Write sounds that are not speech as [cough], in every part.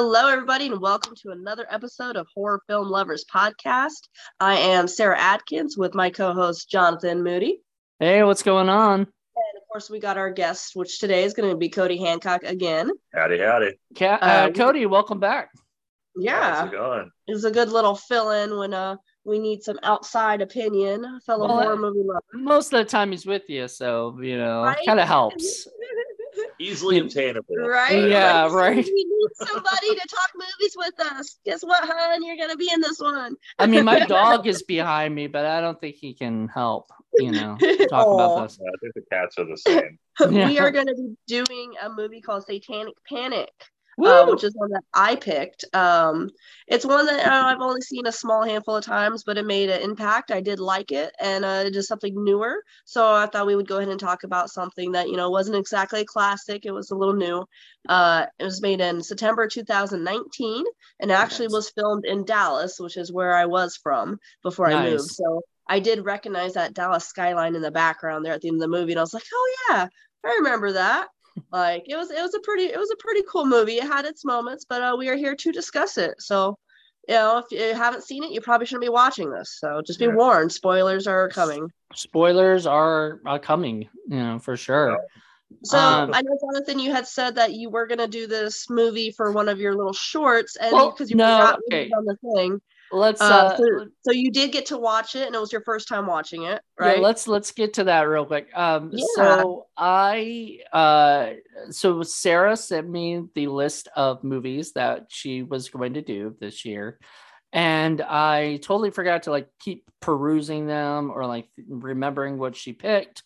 Hello, everybody, and welcome to another episode of Horror Film Lovers Podcast. I am Sarah Atkins with my co host, Jonathan Moody. Hey, what's going on? And of course, we got our guest, which today is going to be Cody Hancock again. Howdy, howdy. Ca- uh, Cody, welcome back. Yeah. How's it going? It was a good little fill in when uh, we need some outside opinion, fellow Well, horror movie lovers. Most of the time he's with you, so you know, Right? kind of helps. [laughs] Easily obtainable. Right? Yeah, Like, right. We need somebody to talk movies with us. Guess what, hon? You're going to be in this one. I mean, my [laughs] dog is behind me, but I don't think he can help. You know, talk Aw. about this. Yeah, I think the cats are the same. [laughs] we Yeah. are going to be doing a movie called Satanic Panic. Uh, which is one that I picked. Um, it's one that uh, I've only seen a small handful of times, but it made an impact. I did like it, and uh, it is something newer. So I thought we would go ahead and talk about something that you know wasn't exactly a classic. It was a little new. Uh, it was made in September 2019, and actually Nice. was filmed in Dallas, which is where I was from before I moved. So I did recognize that Dallas skyline in the background there at the end of the movie, and I was like, oh yeah, I remember that like it was it was a pretty it was a pretty cool movie it had its moments but uh, we are here to discuss it so you know if you haven't seen it you probably shouldn't be watching this so just be Yeah. warned spoilers are coming Spoilers are, are coming, you know, for sure. so Um, i know jonathan you had said that you were going to do this movie for one of your little shorts and Well, because you no, forgot okay. okay. on the thing Let's uh, uh, so, so you did get to watch it and it was your first time watching it right yeah, let's let's get to that real quick. Um, Yeah. so I uh, so Sarah sent me the list of movies that she was going to do this year, and I totally forgot to like keep perusing them or like remembering what she picked.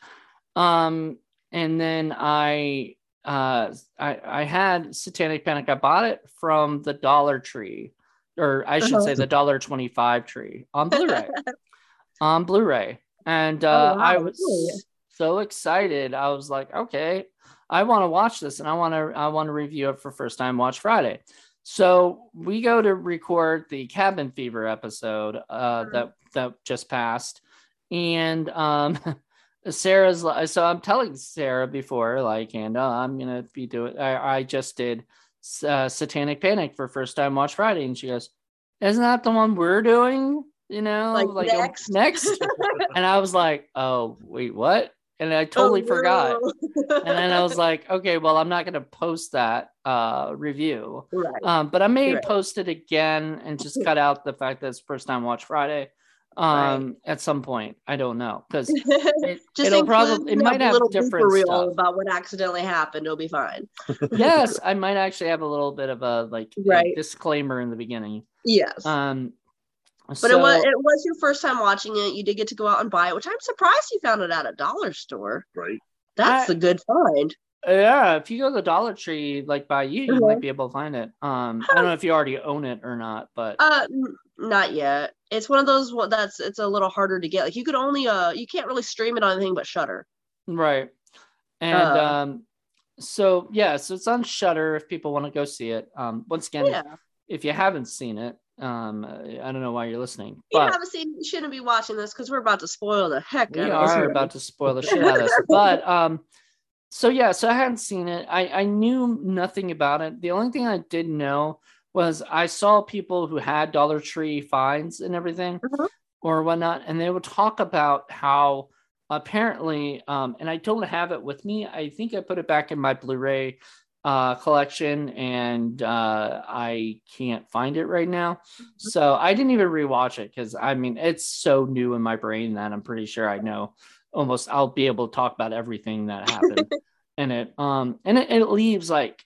Um, and then I uh I I had Satanic Panic. I bought it from the Dollar Tree, or I should Uh-huh. say the Dollar Twenty Five Tree on Blu-ray. [laughs] on Blu-ray, and Oh, uh, wow, I was so excited. I was like, okay, I want to watch this, and I want to I want to review it for first time watch Friday. So we go to record the Cabin Fever episode uh, Mhm. that that just passed, and um, [laughs] Sarah's so I'm telling Sarah before like, and uh, I'm gonna be doing. I, I just did uh, Satanic Panic for first time watch Friday, and she goes, "Isn't that the one we're doing?" You know, Like, uh, next? next. [laughs] and I was like, "Oh, wait, what?" And I totally Oh, forgot. no. And then I was [laughs] like, "Okay, well, I'm not gonna post that uh, review." right Um, but I may Right. post it again and just cut out the fact that it's first time watch Friday um at some point. I don't know because [laughs] it, Just it'll probably it a might have little different blooper reel stuff. about what accidentally happened. It'll be fine. yes, I might actually have a little bit of a like a disclaimer in the beginning. Yes. Um, but so, it was it was your first time watching it. You did get to go out and buy it, which I'm surprised you found it at a dollar store. Right. That's I- a good find. yeah, if you go to the Dollar Tree like by you, you Mhm. might be able to find it. Um, I don't know if you already own it or not, but Uh, n- not yet. It's one of those that's it's a little harder to get. Like you could only uh you can't really stream it on anything but Shudder. Right. And Uh, um so yeah, so it's on Shudder if people want to go see it. Um once again, Yeah. if you haven't seen it, um I don't know why you're listening. You But haven't seen you shouldn't be watching this because we're about to spoil the heck we out of are about to spoil the shit out of this. [laughs] But um so yeah, so I hadn't seen it. I I knew nothing about it. The only thing I did know was I saw people who had Dollar Tree finds and everything Mhm. or whatnot, and they would talk about how apparently, um, and I don't have it with me. I think I put it back in my Blu-ray uh, collection, and uh, I can't find it right now. So I didn't even rewatch it because I mean it's so new in my brain that I'm pretty sure I know almost. I'll be able to talk about everything that happened [laughs] in it. Um, and it, it leaves like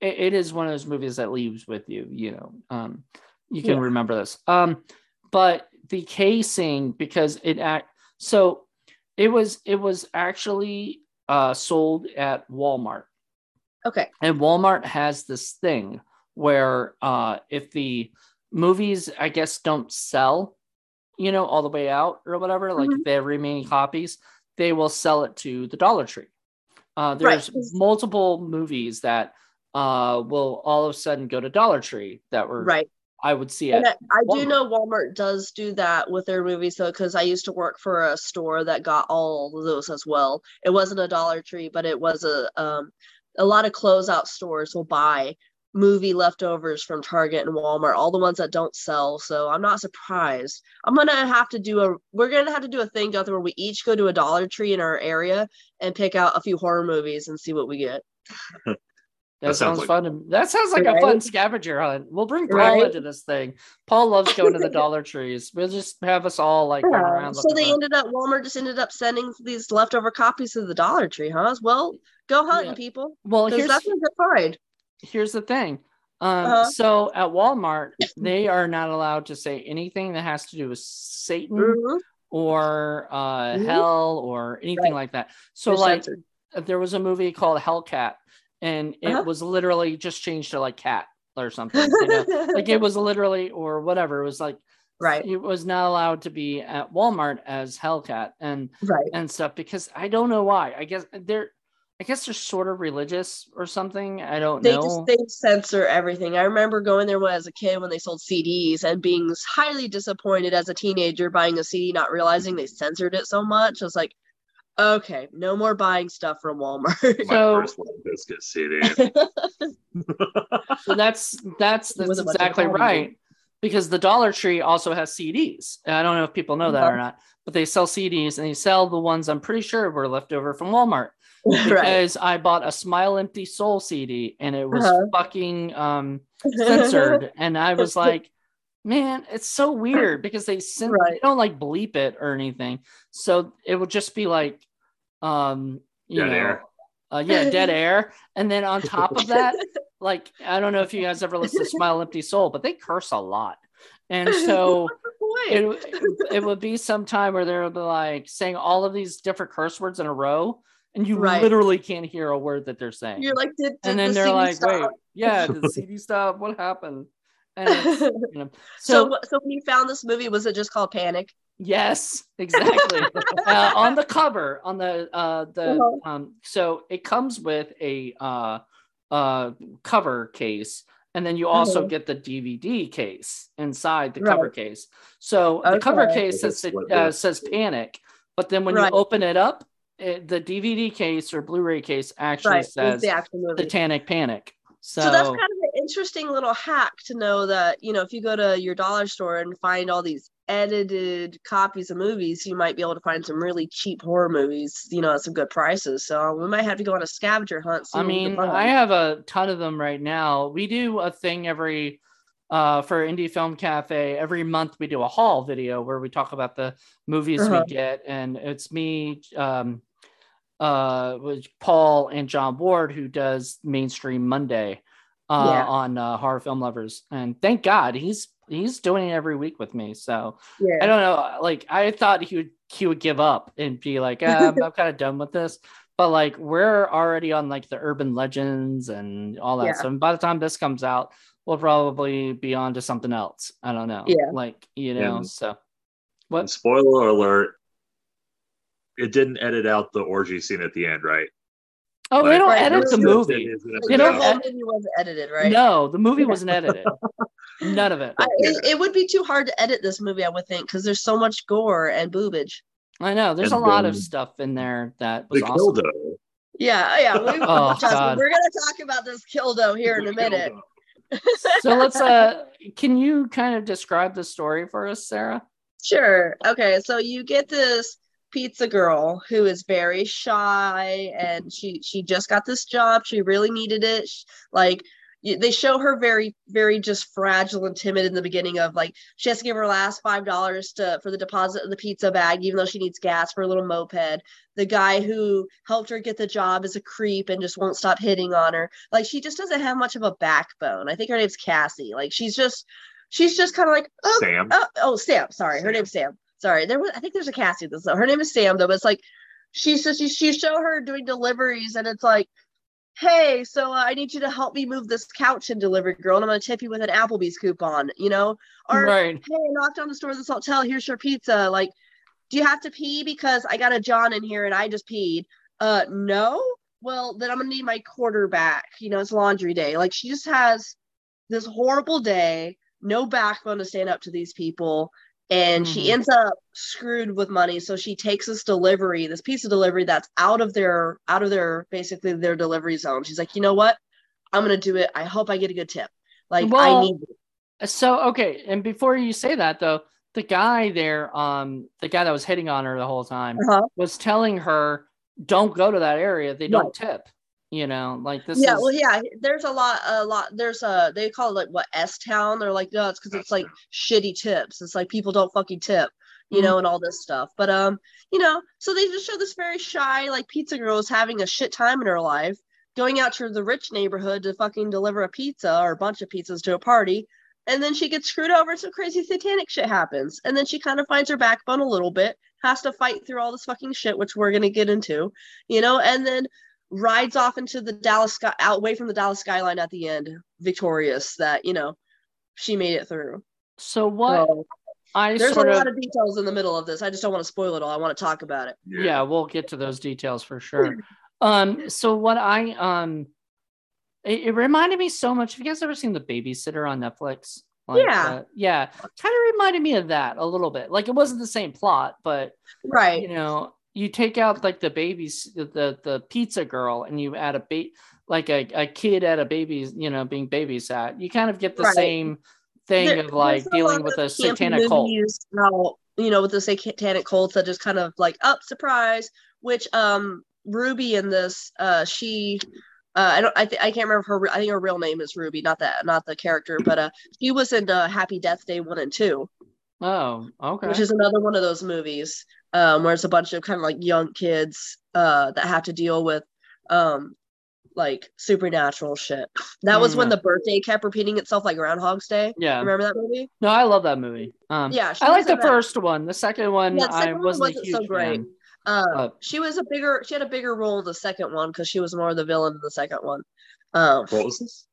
it, it is one of those movies that leaves with you. You know, um, you can Yeah. remember this. Um, but the casing because it act so it was it was actually uh sold at Walmart Okay. and Walmart has this thing where uh if the movies I guess don't sell, you know, all the way out or whatever, like Mhm. if they have remaining copies, they will sell it to the Dollar Tree. Uh Right. there's multiple movies that uh will all of a sudden go to Dollar Tree that were Right. I would see it. I, I do know Walmart does do that with their movies though, because I used to work for a store that got all of those as well. It wasn't a Dollar Tree, but it was a um a lot of closeout stores will buy movie leftovers from Target and Walmart, all the ones that don't sell. So I'm not surprised. I'm gonna have to do a we're gonna have to do a thing Gunther, where we each go to a Dollar Tree in our area and pick out a few horror movies and see what we get. [laughs] That, That sounds sounds like- fun. That sounds like a fun scavenger hunt. We'll bring Paul Right? into this thing. Paul loves going to the [laughs] Dollar Trees. We'll just have us all like run Yeah. around. So they for- ended up Walmart just ended up sending these leftover copies to the Dollar Tree, huh? Well, go hunting, Yeah. people. Well, here's that's a good find. here's the thing. Um, Uh-huh. so at Walmart, they are not allowed to say anything that has to do with Satan Mhm. or uh, Mhm. hell or anything Right. like that. So They're like censored. there was a movie called Hellcat, and it Uh-huh. was literally just changed to like cat or something. You know? [laughs] like it was literally or whatever. It was like right, it was not allowed to be at Walmart as Hellcat and right. and stuff because I don't know why. I guess they're I guess they're sort of religious or something. I don't They know. just they censor everything. I remember going there when as a kid when they sold CDs and being highly disappointed as a teenager buying a CD, not realizing they censored it so much. I was like, okay, no more buying stuff from Walmart. My [laughs] So- first Limp Bizkit CD. so that's that's that's a bunch of exactly right because the Dollar Tree also has CDs. And I don't know if people know that Uh-huh. or not, but they sell CDs and they sell the ones I'm pretty sure were left over from Walmart [laughs] right. because I bought a Smile Empty Soul CD and it was Uh-huh. fucking um [laughs] censored and I was like man it's so weird because they, cen- they don't like bleep it or anything so it would just be like um you Dead know air. uh, yeah dead [laughs] air and then on top of that [laughs] like I don't know if you guys ever listen to Smile Empty Soul but they curse a lot and [laughs] so it, it would be some time where they're like saying all of these different curse words in a row and you Right. literally can't hear a word that they're saying You're like, did, did and then the they're CD like, stop? wait, yeah, did the CD stop? What happened? And it's, [laughs] you know, So, so, so when you found this movie, was it just called Panic? yes, exactly. [laughs] uh, on the cover, on the uh, the Uh-huh. um, so it comes with a uh, uh, cover case, and then you also Uh-huh. get the DVD case inside the cover case. So the cover case says it, uh, says Panic, but then when Right. you open it up, it, the DVD case or Blu-ray case actually Right. Says the actual movie. Satanic Panic. So, So, that's kind of an interesting little hack to know that, you know, if you go to your dollar store and find all these edited copies of movies, you might be able to find some really cheap horror movies, you know, at some good prices. So we might have to go on a scavenger hunt. I what we can mean. I have a ton of them right now. We do a thing every uh for Indie Film Cafe. Every month we do a haul video where we talk about the movies Uh-huh. we get, and it's me, um, uh, with Paul and John Ward who does Mainstream Monday uh, Yeah. on uh, horror film lovers, and thank God he's he's doing it every week with me. So yeah. I don't know. Like I thought he would he would give up and be like, ah, I'm, I'm kind of done with this. But like we're already on like the urban legends and all that. Yeah. So by the time this comes out, we'll probably be on to something else. I don't know. Yeah. Like you know. Yeah. So what? spoiler alert, it didn't edit out the orgy scene at the end, right? Oh, they Like, don't Right, edit it the was- movie. It isn't You know, edit whole movie was edited, right? No, the movie wasn't edited. None of it. I, it, it would be too hard to edit this movie, I would think, because there's so much gore and boobage. I know. There's a lot of stuff in there that was the awesome. kildo. Yeah, yeah. We, [laughs] oh, God. We're gonna talk about this kildo here in a minute. So [laughs] let's. uh Can you kind of describe the story for us, Sarah? Sure. Okay. So you get this pizza girl who is very shy and she she just got this job. She really needed it. Sh- Like they show her very very just fragile and timid in the beginning of like she has to give her last five dollars to for the deposit of the pizza bag even though she needs gas for a little moped the guy who helped her get the job is a creep and just won't stop hitting on her like she just doesn't have much of a backbone i think her name's cassie like she's just she's just kind of like oh Sam. Oh, oh, Sam. Sorry, her name's Sam. Sorry, there was. I think there's a Cassie. This her name is Sam though. But it's like she's just she, she show her doing deliveries, and it's like, hey, so uh, I need you to help me move this couch and delivery, girl, and I'm gonna tip you with an Applebee's coupon. You know, or right. hey, I knocked on the store of this hotel. Here's your pizza. Like, do you have to pee because I got a John in here and I just peed? Uh, no. Well, then I'm gonna need my quarter back. You know, it's laundry day. Like she just has this horrible day, no backbone to stand up to these people, and she Mhm. ends up screwed with money. So she takes this delivery, this piece of delivery that's out of their out of their basically their delivery zone. She's like, you know what? I'm gonna do it. I hope I get a good tip. Like I Well, need So okay, and before you say that though, the guy there, um, the guy that was hitting on her the whole time uh-huh. was telling her, "Don't go to that area. They don't tip." You know, like this. yeah, is, well, yeah. There's a lot, a lot. There's a they call it like what S Town. They're like, no, it's because it's like shitty tips. It's like people don't fucking tip, you Mhm. know, and all this stuff. But um, you know, so they just show this very shy like pizza girl is having a shit time in her life, going out to the rich neighborhood to fucking deliver a pizza or a bunch of pizzas to a party. And then she gets screwed over, and some crazy satanic shit happens. And then she kind of finds her backbone a little bit, has to fight through all this fucking shit, which we're gonna get into, you know, and then rides off into the Dallas sky out away from the Dallas skyline at the end, victorious that, you know, she made it through. So what So, I there's a sort of, lot of details in the middle of this. I just don't want to spoil it all. I want to talk about it. yeah, we'll get to those details for sure. [laughs] Um, so what I um, it, it reminded me so much. Have you guys ever seen The Babysitter on Netflix? Yeah. uh, yeah, kind of reminded me of that a little bit. Like it wasn't the same plot, but Right. you know, you take out like the babies, the the pizza girl, and you add a ba- like a, a kid at a baby's, you know, being babysat. You kind of get the Right. same thing There- of like dealing with a satanic cult. About, you know, with the satanic cults that just kind of like, up surprise, which um Ruby in this, uh she uh, I don't. I, th- I can't remember her. I think her real name is Ruby, not that, not the character. But uh, she was in uh, Happy Death Day one and two, Oh, okay. which is another one of those movies um, where it's a bunch of kind of like young kids uh, that have to deal with um, like supernatural shit. That was when Mm. the birthday kept repeating itself like Groundhog's Day. yeah. Remember that movie? No, I love that movie. Um, Yeah, I like the in that. first one. The second one, Yeah, the I second one wasn't, wasn't huge so great. fan. Uh, Uh, she was a bigger. She had a bigger role in the second one because she was more of the villain in the second one. Um, What was this?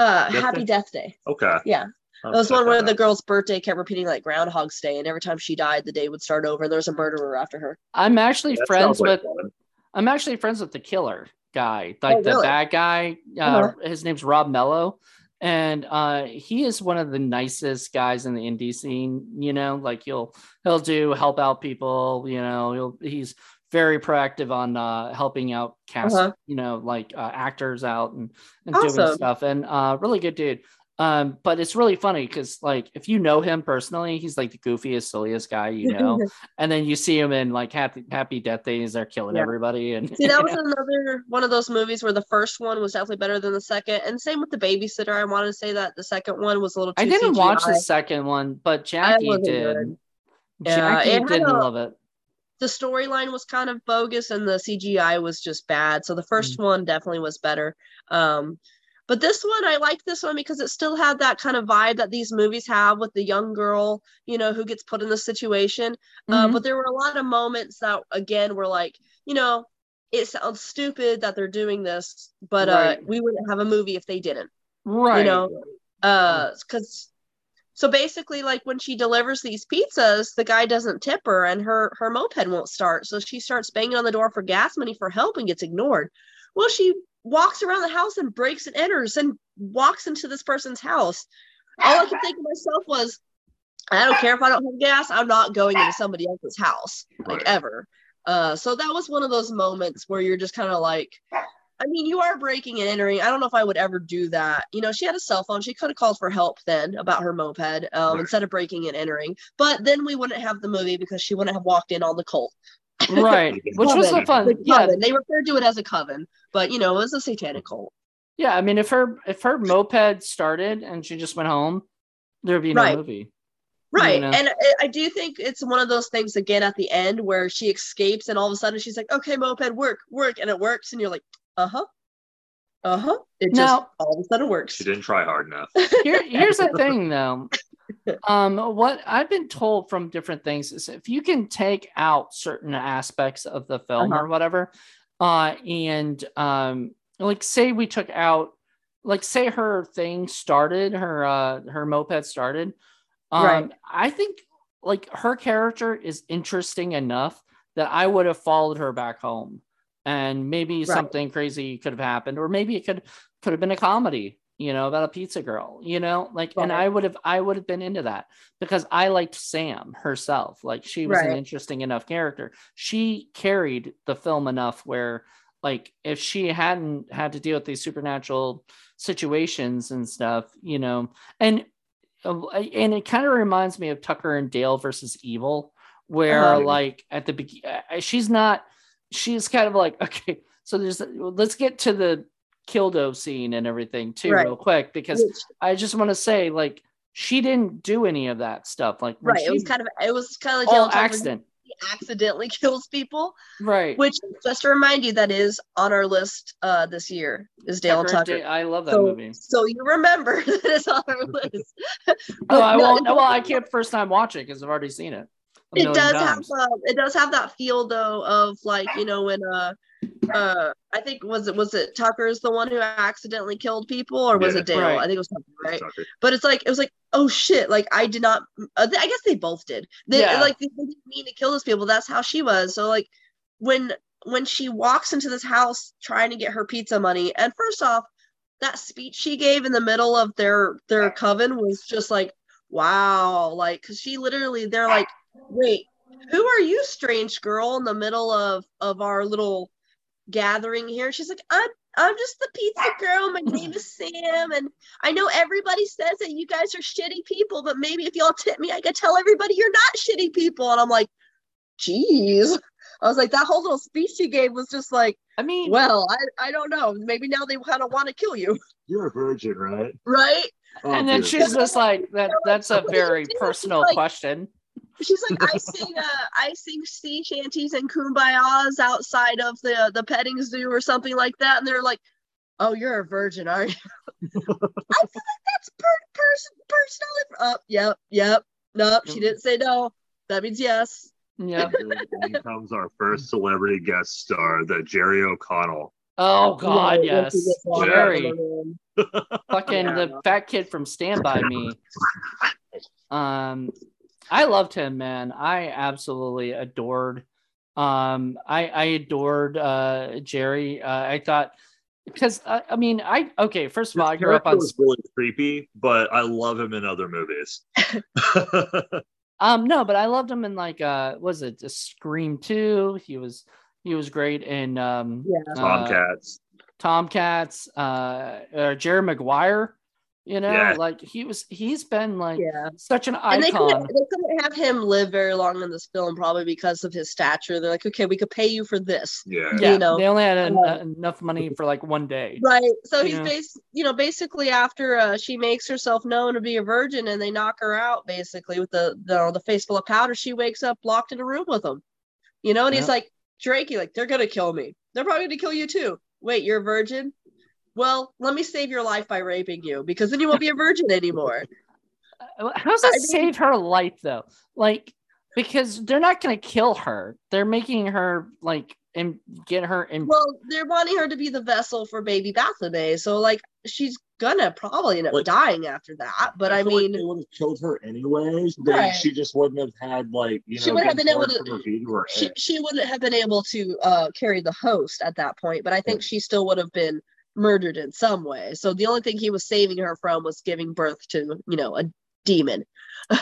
uh, Death Happy Day? Death Day. Okay. Yeah. I'll It was check one where that the girl's birthday kept repeating like Groundhog's Day, and every time she died, the day would start over, and there was a murderer after her. I'm actually That friends sounds like with. fun. I'm actually friends with the killer guy, like Oh, the really? bad guy. Uh, Uh-huh. His name's Rob Mello, and uh, he is one of the nicest guys in the indie scene. You know, like he'll he'll do help out people. You know, he'll he's very proactive on uh, helping out cast. Uh-huh. You know, like uh, actors out and and doing stuff. And uh, really good dude. Um, but it's really funny because like if you know him personally, he's like the goofiest, silliest guy you know. [laughs] and then you see him in like Happy Happy Death Days, they're killing Yeah. everybody. And See, that was [laughs] another one of those movies where the first one was definitely better than the second, and same with the babysitter. I wanted to say that the second one was a little. Too I didn't watch the second one, but Jackie did. good. Jackie didn't a- love it. the storyline was kind of bogus and the CGI was just bad. So the 1st Mm. one definitely was better. Um, but this one, I like this one because it still had that kind of vibe that these movies have with the young girl, you know, who gets put in the situation. Uh, Mhm. but there were a lot of moments that, again, were like, you know, it sounds stupid that they're doing this, but uh, we wouldn't have a movie if they didn't right. you know uh because so basically like when she delivers these pizzas the guy doesn't tip her and her her moped won't start so she starts banging on the door for gas money for help and gets ignored well she walks around the house and breaks and enters and walks into this person's house all i could think of myself was i don't care if i don't have gas i'm not going into somebody else's house like Right. ever uh so that was one of those moments where you're just kind of like I mean, you are breaking and entering. I don't know if I would ever do that. You know, she had a cell phone. She could have called for help then about her moped um, Right. instead of breaking and entering. But then we wouldn't have the movie because she wouldn't have walked in on the cult. Right. [laughs] Which was the fun. The Yeah. coven. They referred to it as a coven, but you know, it was a satanic cult. Yeah. I mean, if her if her moped started and she just went home, there'd be no Right. movie. Right. know. And I- I do think it's one of those things again at the end where she escapes and all of a sudden she's like, okay, moped, work, work. And it works. And you're like, uh huh. Uh huh. It just Now- all of a sudden works. She didn't try hard enough. Here, here's the [laughs] thing though. Um, what I've been told from different things is if you can take out certain aspects of the film Uh-huh. or whatever, uh, and um, like say we took out, like say her thing started, her uh, her moped started. Um, Right. I think like her character is interesting enough that I would have followed her back home, and maybe Right. something crazy could have happened, or maybe it could could have been a comedy you know about a pizza girl you know like and i would have i would have been into that because i liked sam herself like she was an interesting enough character. She carried the film enough where like if she hadn't had to deal with these supernatural situations and stuff, you know, and uh, and it kind of reminds me of Tucker and Dale versus Evil, where Uh-huh. like at the beginning, she's not, she's kind of like [laughs] okay, so there's let's get to the Kildo scene and everything too, Right. real quick, because Which- I just want to say like she didn't do any of that stuff, like right. It was kind of it was kind of like all accident, He accidentally [laughs] kills people. right? Which just to remind you, that is on our list uh this year is Dale Tucker and Tucker. Da- I love that so, movie. so you remember [laughs] that it's on our list. [laughs] Oh, I won't. it- Well, I can't first time watch it because I've already seen it. it does times. have um, it does have that feel though of like you know when uh uh I think was it was it Tucker's the one who accidentally killed people or was Yeah. it Dale? Right. I think it was Tucker, right? Tucker. But it's like it was like oh shit like I did not uh, I guess they both did. They Yeah. like they didn't mean to kill those people. That's how she was. So like when when she walks into this house trying to get her pizza money and first off that speech she gave in the middle of their their coven was just like wow like cuz she literally they're like wait who are you strange girl in the middle of of our little gathering here she's like i'm i'm just the pizza girl my name is sam and i know everybody says that you guys are shitty people but maybe if y'all tip me i could tell everybody you're not shitty people and i'm like geez i was like that whole little speech she gave was just like I mean, well i i don't know maybe now they kind of want to kill you You're a virgin, right? right Oh, and then dude. she's just like that. That's a What did you very personal Like- question. She's like, I sing, uh, I sing sea shanties and kumbayas outside of the the petting zoo or something like that, and they're like, "Oh, you're a virgin, aren't you?" [laughs] I feel like that's per person personal. Inf- uh, yep, yep, nope. She didn't say no. That means yes. Yeah. Here comes our first celebrity guest star, the Jerry O'Connell. Oh God, yes. once he gets locked up in Jerry, fucking Yeah. the fat kid from Stand by Me. [laughs] Um, I loved him, man. I absolutely adored. Um, I I adored uh Jerry. Uh, I thought because uh, I mean I okay. First of all, I grew up character on was really creepy, but I love him in other movies. [laughs] [laughs] Um, no, but I loved him in like uh was it a Scream 2? He was he was great in um Yeah. uh, Tomcats. Tomcats, uh, uh Jerry Maguire, you know, Yeah. like he was he's been like Yeah. such an And they couldn't, icon. they couldn't have him live very long in this film, probably because of his stature. They're like, okay, we could pay you for this. Yeah. Yeah, you know, they only had en- uh, enough money for like one day. Right. So he's Yeah. bas- you know, basically after uh, she makes herself known to be a virgin and they knock her out basically with the the, the face full of powder, she wakes up locked in a room with him. You know, and he's Yeah. like, Drakey, like, they're gonna kill me. They're probably gonna kill you too. Wait, you're a virgin? Well, let me save your life by raping you because then you won't be a virgin anymore. [laughs] How does that I mean- save her life though? Like because they're not going to kill her. They're making her like and get her in. Well, they're wanting her to be the vessel for baby Baphomet, so like she's gonna probably end up Like- dying after that. But I, feel like mean, they would have killed her anyways. They, Right. She just wouldn't have had like you know. She wouldn't have been able to- from her V to her she she wouldn't have been able to uh carry the host at that point but i think she still would have been murdered in some way. So the only thing he was saving her from was giving birth to you know a demon. [laughs]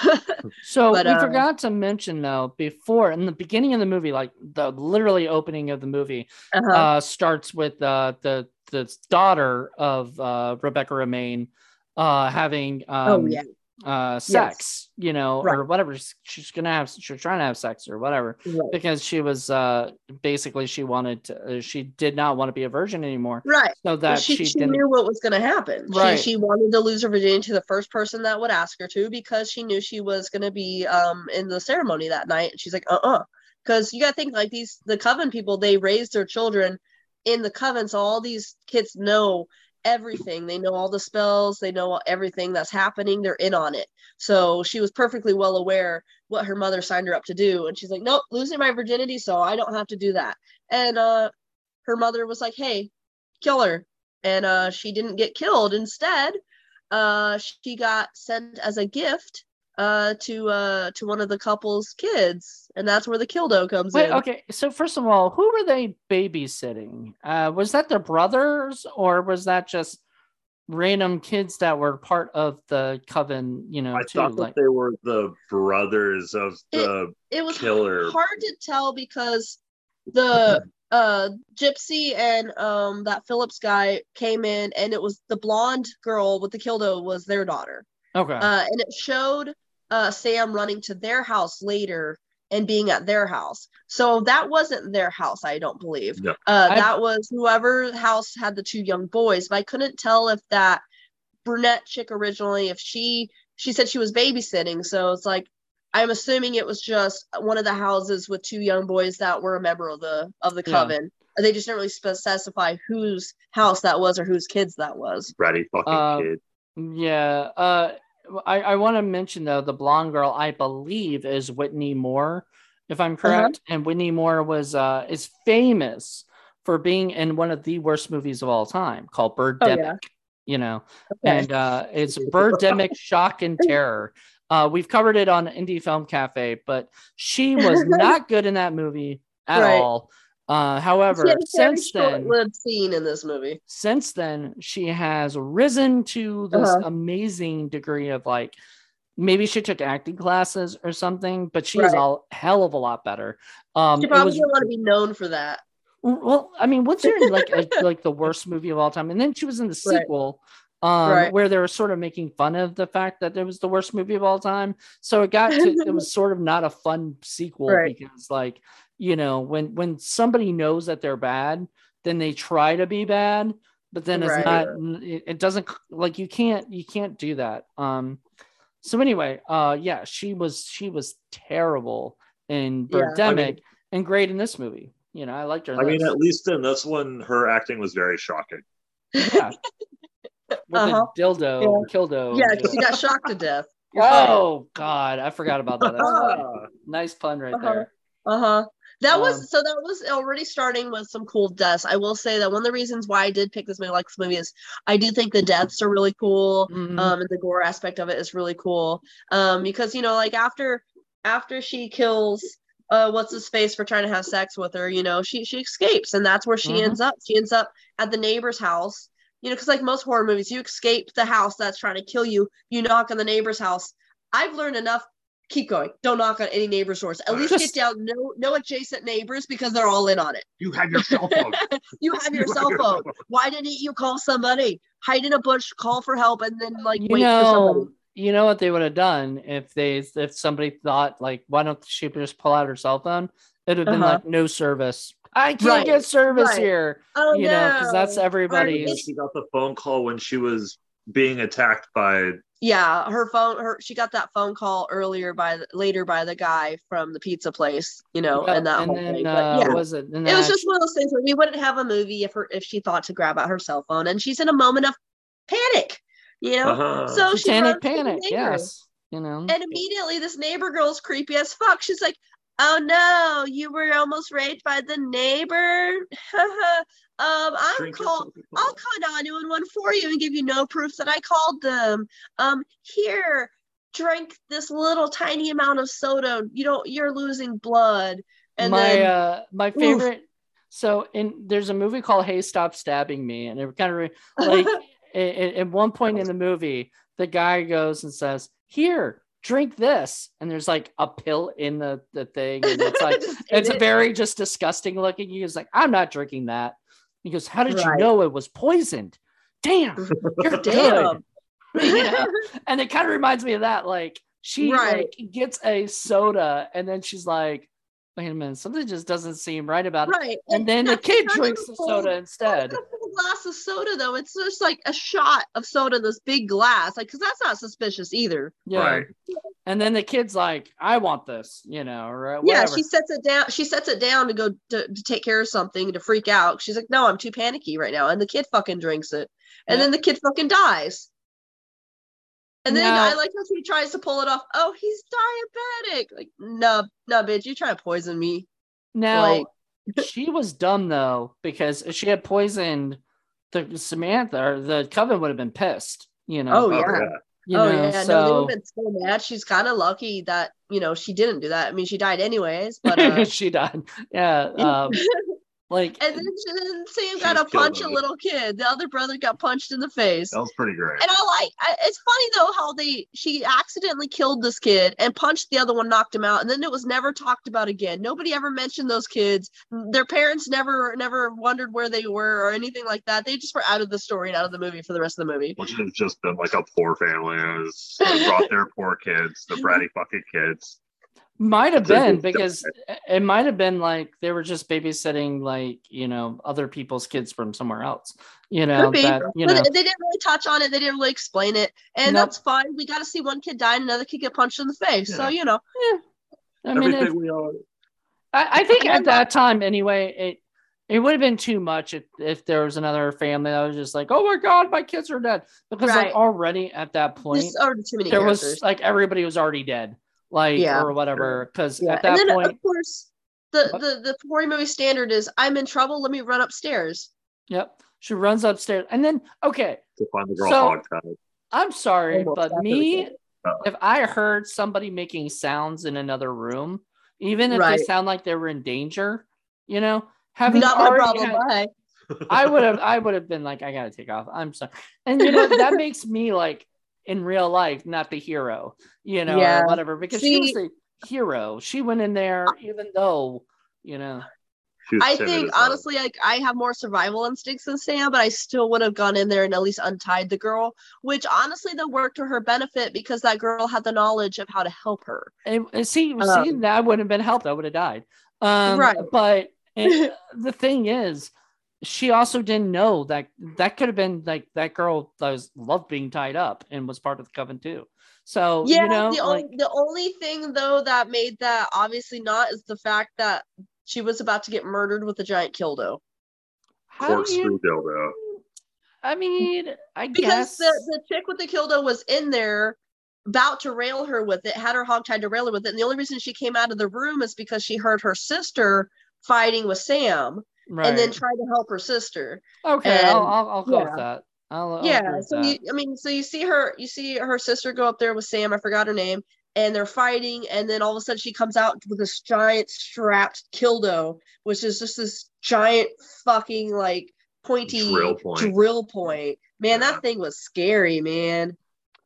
So But, we uh, forgot to mention though before in the beginning of the movie, like the literally opening of the movie, uh-huh. uh, starts with uh, the the daughter of uh, Rebecca Romijn uh, having um, oh yeah uh, sex, you know, or whatever. She's gonna have, she's trying to have sex or whatever right. because she was uh, basically she wanted to, uh, she did not want to be a virgin anymore, right so that she, she, she didn't. knew what was going to happen Right. she, she wanted to lose her virginity to the first person that would ask her to because she knew she was going to be um in the ceremony that night and she's like uh-uh because you got to think like these the coven people they raise their children in the coven so all these kids know everything. They know all the spells. They know everything that's happening. They're in on it. So she was perfectly well aware what her mother signed her up to do. And she's like nope losing my virginity so i don't have to do that. And uh her mother was like hey kill her. And uh she didn't get killed. Instead uh she got sent as a gift uh to uh to one of the couple's kids and that's where the kildo comes Wait, in okay. So first of all, who were they babysitting? Uh, was that their brothers, or was that just random kids that were part of the coven? You know, I too. thought Like, that they were the brothers of the it was killer. hard to tell because the uh Gypsy and um that Phillips guy came in and it was the blonde girl with the kildo was their daughter. Okay. Uh and it showed uh Sam running to their house later and being at their house. So that wasn't their house, I don't believe. No. Uh that was whoever house had the two young boys, but I couldn't tell if that brunette chick originally if she she said she was babysitting, so it's like I'm assuming it was just one of the houses with two young boys that were a member of the of the Yeah. coven. They just didn't really specify whose house that was or whose kids that was. Bratty fucking Uh, kid. Yeah. Uh, I, I want to mention though the blonde girl I believe is Whitney Moore, if I'm correct. And Whitney Moore was uh is famous for being in one of the worst movies of all time called Birdemic. yeah. You know, Okay. and uh, it's [laughs] Birdemic Shock and [laughs] Terror. Uh, we've covered it on Indie Film Cafe, but she was [laughs] not good in that movie at Right. all. Uh, however, She had a since then, scene in this movie. since then she has risen to this Uh-huh. amazing degree of like maybe she took acting classes or something but she is Right. a hell of a lot better um She probably was didn't want to be known for that. well i mean once you're in like a, like the worst movie of all time and then she was in the [laughs] Right. sequel um Right. where they were sort of making fun of the fact that it was the worst movie of all time so it got to it was [laughs] sort of not a fun sequel Right. because like you know when when somebody knows that they're bad then they try to be bad but then it's Right. not it, it doesn't like you can't you can't do that um so anyway uh yeah she was she was terrible in Yeah. I mean- and great in this movie you know i liked her in I mean, at least in this one, her acting was very shocking. yeah [laughs] with Uh-huh. the dildo Yeah. kildo Yeah, because she got shocked to death. [laughs] oh god i forgot about that That's funny. Ah, nice pun right there. Uh-huh. there Uh That Um, was so. That was already starting with some cool deaths. I will say that one of the reasons why I did pick this movie, like this movie, is I do think the deaths are really cool. Mhm. Um, and the gore aspect of it is really cool. Um, because you know, like after after she kills uh what's his face for trying to have sex with her, you know, she she escapes, and that's where she Mhm. ends up. She ends up at the neighbor's house. You know, because like most horror movies, you escape the house that's trying to kill you. You knock on the neighbor's house. I've learned enough keep going. Don't knock on any neighbor's doors. At least get down no no adjacent neighbors because they're all in on it. you have your cell phone. [laughs] You have your cell phone. Why didn't you call somebody? Hide in a bush, call for help, and then like you wait for somebody. know you know what they would have done if they if somebody thought like why don't she just pull out her cell phone it'd have been Uh-huh. like no service i can't Right, get service right. here Oh you know because that's no. everybody's she got the phone call when she was being attacked by Yeah, her phone. Her she got that phone call earlier by the, later by the guy from the pizza place. You know, Yeah, and that and whole then thing. uh, But yeah, was it and it was just one of those things where we wouldn't have a movie if her if she thought to grab out her cell phone, and she's in a moment of panic. You know, Uh-huh. so she satanic runs to the panic neighbor. yes you know And immediately, this neighbor girl's creepy as fuck. She's like, "Oh no, you were almost raped by the neighbor." [laughs] um, I'm call. I'll call 911 for you and give you no proof that I called them. Um, here, drink this little tiny amount of soda. You don't. You're losing blood. And my then, uh my favorite so in there's a movie called hey stop stabbing me and it kind of like [laughs] a- a- at one point in the movie the guy goes and says here drink this and there's like a pill in the the thing and it's like [laughs] it's eat it. very just disgusting looking he was like i'm not drinking that he goes how did you know it was poisoned damn you're [laughs] Damn. [laughs] You know? and it kind of reminds me of that like she Right. like gets a soda and then she's like wait a minute something just doesn't seem right about it right. and then the kid drinks the soda instead a full glass of soda though. It's just like a shot of soda in this big glass. Like, cause that's not suspicious either. yeah Right. and then the kid's like i want this you know or uh, Yeah, she sets it down. She sets it down to go to, to take care of something to freak out. She's like, "No, I'm too panicky right now," and the kid fucking drinks it, and Yeah. then the kid fucking dies. And then Now- I like how she tries to pull it off. Oh, he's diabetic. Like, no, no, bitch, you trying to poison me? now like- [laughs] she was dumb though because if she had poisoned the samantha or the coven would have been pissed you know Oh, Oh, yeah. yeah. you oh know yeah, no, they so would have been so mad. She's kind of lucky that you know she didn't do that. I mean, she died anyways, but uh, [laughs] she died yeah [laughs] um Like, And then, then Sam She got to was killed punch a little kid. The other brother got punched in the face. That was pretty great. And I like I, it's funny though how they she accidentally killed this kid and punched the other one, knocked him out, and then it was never talked about again. Nobody ever mentioned those kids. Their parents never never wondered where they were or anything like that. They just were out of the story and out of the movie for the rest of the movie. Which has just been like a poor family. It was they brought their poor kids, the bratty fucking kids. Might have been because it might have been like they were just babysitting like you know other people's kids from somewhere else. You know that you know they, they didn't really touch on it. They didn't really explain it, and Nope. that's fine. We got to see one kid die and another kid get punched in the face. So you know, I mean it, we all I, I think at that time anyway, it it would have been too much if, if there was another family that was just like, oh my god, my kids are dead. Because Right. like already at that point, there's already too many there characters. was like everybody was already dead, like Yeah. or whatever. Because yeah. at that and then point, of course, the What? the the horror movie standard is I'm in trouble. Let me run upstairs. yep, she runs upstairs, and then okay, to find the girl So- I'm sorry, Almost but me, oh. if I heard somebody making sounds in another room, even if Right. they sound like they were in danger, you know, having Not my problem. had- I would have I would have been like, I gotta take off. I'm sorry. And you know, that [laughs] makes me like in real life, not the hero, you know, Yeah. or whatever, because she was See- the hero. She went in there even though, you know, I think as hell. honestly, like I have more survival instincts than Sam, but I still would have gone in there and at least untied the girl, which honestly then worked to her benefit because that girl had the knowledge of how to help her. and, and see, see, Um, that wouldn't have been helped. I would have died. Um, Right. But and [laughs] the thing is, she also didn't know that that could have been like that girl that was loved being tied up and was part of the coven too. So Yeah, you know, the like only the only thing though that made that obviously not is the fact that she was about to get murdered with a giant kildo. how do corkscrew you? dildo. I mean, I Because guess the, the chick with the kildo was in there about to rail her with it, had her hog tied to rail her with it. And the only reason she came out of the room is because she heard her sister fighting with Sam right. and then tried to help her sister. okay, and- I'll, I'll, I'll go yeah. with that. I'll, I'll yeah. So that. you, I mean, so you see her, you see her sister go up there with Sam. I forgot her name. And they're fighting, and then all of a sudden she comes out with this giant strapped kildo, which is just this giant fucking like pointy Drill point. drill point. Man, Yeah. that thing was scary, man.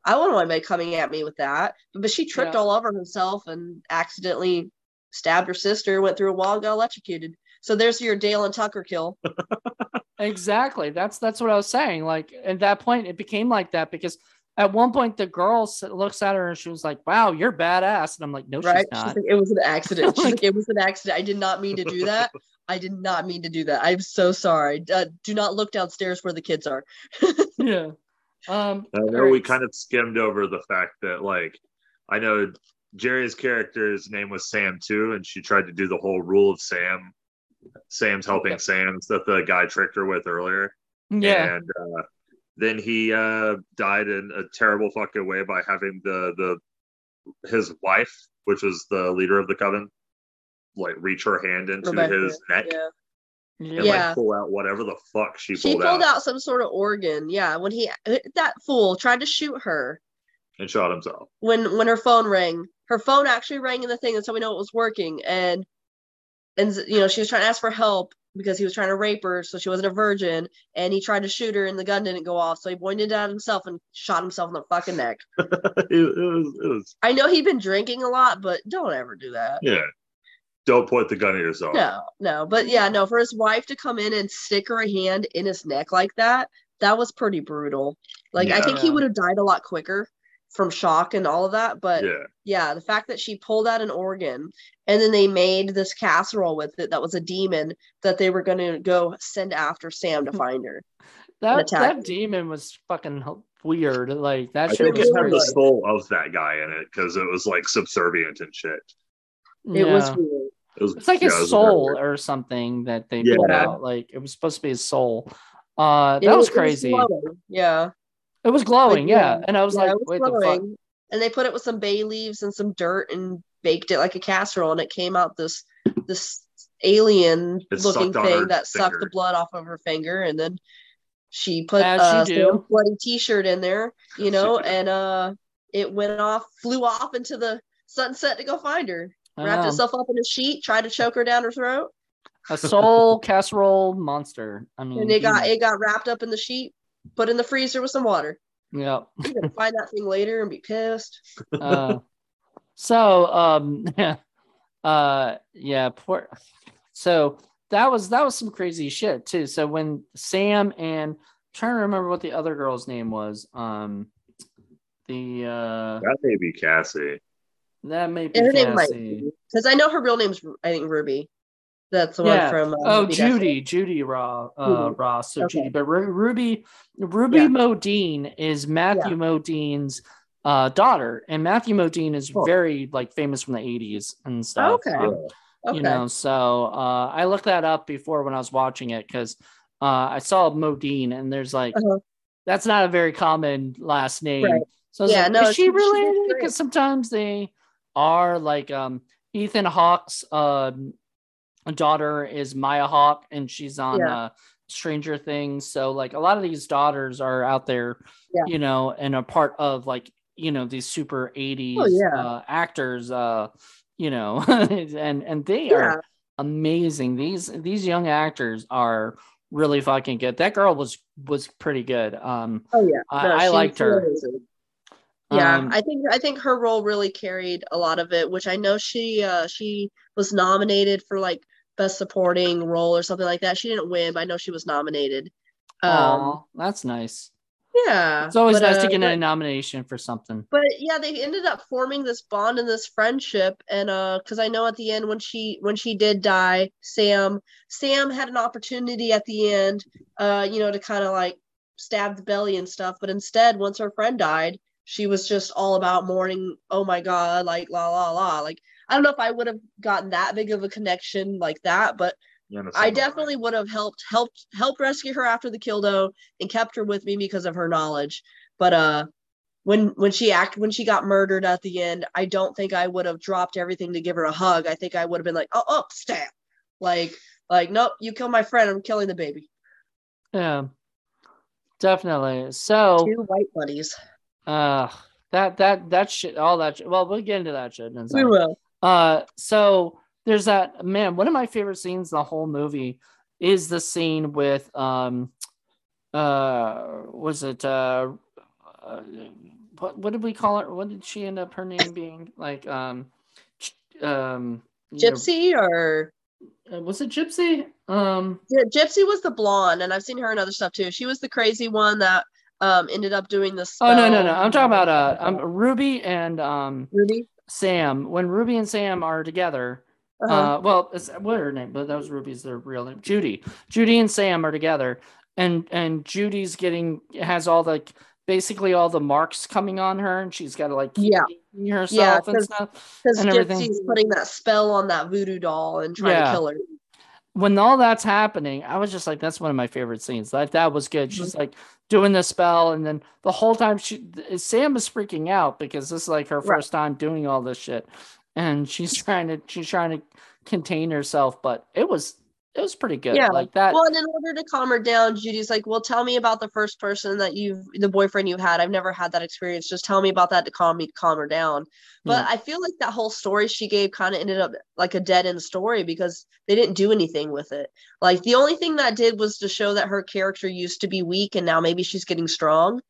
I wouldn't want anybody coming at me with that. But she tripped Yeah. all over herself and accidentally stabbed her sister, went through a wall, and got electrocuted. So there's your Dale and Tucker kill. [laughs] Exactly. That's that's what I was saying. Like at that point, it became like that because at one point the girl looks at her and she was like, "Wow, you're badass," and I'm like, "No, right? she's She's not." like, it was an accident. [laughs] She's Like- like, it was an accident. I did not mean to do that. I did not mean to do that. I'm so sorry. Uh, do not look downstairs where the kids are. [laughs] yeah. Um. I know all we kind of skimmed over the fact that like I know Jerry's character's name was Sam too, and she tried to do the whole rule of Sam. Sam's helping Yeah. Sam's that the guy tricked her with earlier. Yeah. And uh, then he uh, died in a terrible fucking way by having the the his wife, which was the leader of the coven, like reach her hand into Rebecca, his neck Yeah. And Yeah. like pull out whatever the fuck she pulled, out. She pulled, pulled out, out some sort of organ. Yeah. When he that fool tried to shoot her and shot himself. when when her phone rang. Her phone actually rang in the thing, and so we know it was working. And and you know she was trying to ask for help because he was trying to rape her, so she wasn't a virgin. And he tried to shoot her, and the gun didn't go off, so he pointed it at himself and shot himself in the fucking neck. [laughs] it, was it was I know he'd been drinking a lot, but don't ever do that. yeah. Don't point the gun at yourself. No, no, but yeah, no, for his wife to come in and stick her hand in his neck like that, that was pretty brutal. Like, I think he would have died a lot quicker from shock and all of that. But yeah. Yeah. the fact that she pulled out an organ and then they made this casserole with it that was a demon that they were going to go send after Sam to [laughs] find her. That attack. that demon was fucking weird. Like that I shit think was it had the soul of that guy in it because it was like subservient and shit. It was weird. It was It's like yeah, his soul weird. or something that they Yeah. pulled out. Like it was supposed to be his soul. Uh, that It was it crazy. glowing. yeah. It was glowing, Like, yeah. yeah. And I was yeah, like, was wait, the fuck? And they put it with some bay leaves and some dirt and baked it like a casserole, and it came out this this alien It looking sucked on her thing that sucked the blood off of her finger, and then she put As uh, you bloody T-shirt in there, you know, and uh, it went off, flew off into the sunset to go find her. I Wrapped know. itself up in a sheet, tried to choke her down her throat. a soul casserole monster. I mean, and it got he- it got wrapped up in the sheet, put in the freezer with some water. yeah. [laughs] You're gonna find that thing later and be pissed. [laughs] Uh, so um, [laughs] uh, yeah, poor. So that was that was some crazy shit too. So when Sam and I'm trying to remember what the other girl's name was. Um, the uh, That may be Cassie. that may be And her name might Cassie. because I know her real name's I think Ruby. That's the one from. Uh, Oh. Judy, Judy Raw, uh, Judy. Ross. So Okay. Judy, but Ru- Ruby, Ruby Yeah. Modine is Matthew Modine's uh, daughter, and Matthew Modine is Cool. very like famous from the '80s and stuff. Okay. Um, Okay. You know, so uh, I looked that up before when I was watching it because uh, I saw Modine, and there's like Uh-huh. that's not a very common last name. Right. So Yeah, like, no, is she- related? Because sometimes they are like um, Ethan Hawke's um, daughter is Maya Hawke, and she's on Yeah. uh, Stranger Things. So like a lot of these daughters are out there, Yeah. you know, and a part of like you know these super 80s Oh, yeah. uh, actors, uh, you know, [laughs] and and they are amazing. These these young actors are really fucking good. That girl was was pretty good. Um, Oh yeah. I- No, I she's liked her. amazing. Yeah, um, I think I think her role really carried a lot of it, which I know she uh she was nominated for like best supporting role or something like that. She didn't win, but I know she was nominated. Um aw, that's nice. yeah. It's always but, nice uh, to get but- a nomination for something. but yeah they ended up forming this bond and this friendship and uh because i know at the end when she when she did die sam sam had an opportunity at the end uh you know to kind of like stab the belly and stuff but instead once her friend died she was just all about mourning oh my god like la la la like i don't know if i would have gotten that big of a connection like that but Yeah, I something definitely would have helped helped helped rescue her after the killdo and kept her with me because of her knowledge. But uh when when she act when she got murdered at the end, I don't think I would have dropped everything to give her a hug. I think I would have been like, oh oh stab. Like like nope, you kill my friend, I'm killing the baby. Yeah, definitely. So, Two white buddies. uh, that that that shit, all that. Shit, well, we'll get into that shit in We will. Uh, so there's that man. One of my favorite scenes in the whole movie is the scene with um, uh, was it uh, uh what what did we call her? What did she end up her name being? Like um, um, you know, Gypsy or uh, was it Gypsy? Um, yeah, Gypsy was the blonde, and I've seen her in other stuff too. She was the crazy one that um ended up doing this. oh no no no! I'm talking about uh, um, Ruby and um Ruby. Sam. When Ruby and Sam are together, Uh-huh. Uh, well, it's, what her name? But that was Ruby's their real name. Judy. Judy and Sam are together, and and Judy's getting has all the basically all the marks coming on her, and she's got to like Yeah. herself and 'cause- stuff. Because and everything. Gypsy's putting that spell on that voodoo doll and trying Yeah. to kill her. When all that's happening, I was just like, that's one of my favorite scenes. Like that was good. Mm-hmm. She's like doing the spell, and then the whole time she Sam is freaking out because this is like her Right. first time doing all this shit, and she's trying to she's trying to contain herself, but it was it was pretty good. Yeah. Like that. Well, and in order to calm her down, Judy's like, "Well, tell me about the first person that you've, the boyfriend you had. I've never had that experience. Just tell me about that to calm me, calm her down." But I feel like that whole story she gave kind of ended up like a dead end story because they didn't do anything with it. Like the only thing that did was to show that her character used to be weak and now maybe she's getting strong.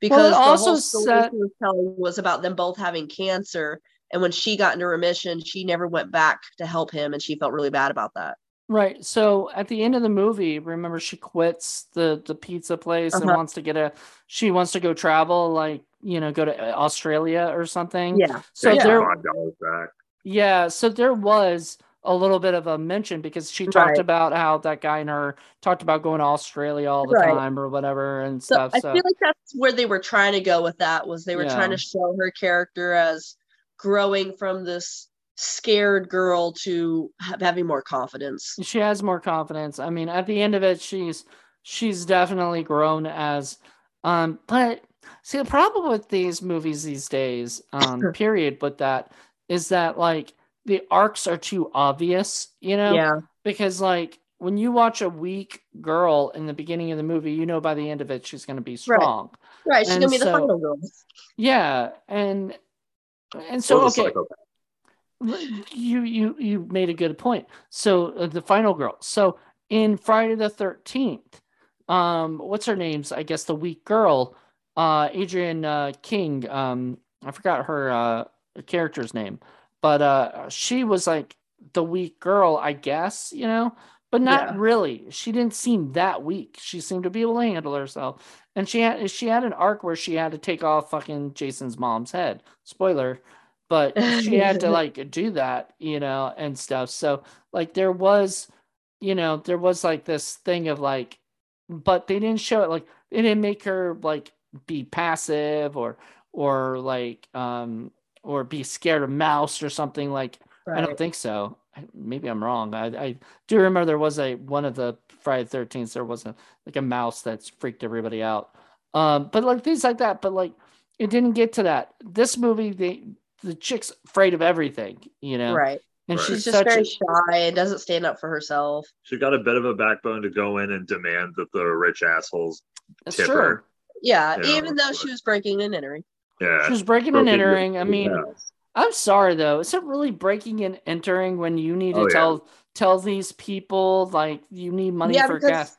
Because the also whole story set- she was telling was about them both having cancer, and when she got into remission, she never went back to help him, and she felt really bad about that. Right. So at the end of the movie, remember she quits the the pizza place and Uh-huh. wants to get a she wants to go travel like, you know, go to uh, Australia or something. Yeah. So Take there back. yeah, so there was a little bit of a mention because she talked Right. about how that guy and her talked about going to Australia all the Right. time or whatever and So stuff. I So feel like that's where they were trying to go with that was they were trying to show her character as growing from this scared girl to ha- having more confidence. she has more confidence. I mean, at the end of it, she's she's definitely grown as um but see the problem with these movies these days, um, [laughs] period, but that is that like the arcs are too obvious, you know? Yeah. Because like when you watch a weak girl in the beginning of the movie, you know by the end of it she's gonna be strong. Right. She's gonna be the so- final girl. Yeah, and and so okay, psychopath. You you you made a good point. So uh, the final girl. So in Friday the Thirteenth, um, what's her name's? I guess the weak girl, uh, Adrienne uh, King. Um, I forgot her uh character's name, but uh, she was like the weak girl, I guess. You know, but not Yeah. really. She didn't seem that weak. She seemed to be able to handle herself, and she had she had an arc where she had to take off fucking Jason's mom's head. Spoiler, but she had to [laughs] like do that, you know, and stuff. So like there was, you know, there was like this thing of like, but they didn't show it like they didn't make her like be passive or or like um or be scared of mouse or something like I don't think so. Maybe I'm wrong. I, I do remember there was a one of the Friday Thirteenth. There was a like a mouse that's freaked everybody out. Um, but like things like that. But like it didn't get to that. This movie, the the chick's afraid of everything, you know, Right. and Right. she's She's just such very a, shy and doesn't stand up for herself. She got a bit of a backbone to go in and demand that the rich assholes it's tip true. her. Yeah, Yeah, even though she was breaking and entering. Yeah. She was breaking Broke and into- entering. I mean, yeah. I'm sorry though. Is it really breaking and entering when you need to Oh, yeah. tell tell these people like you need money Yeah, for gas?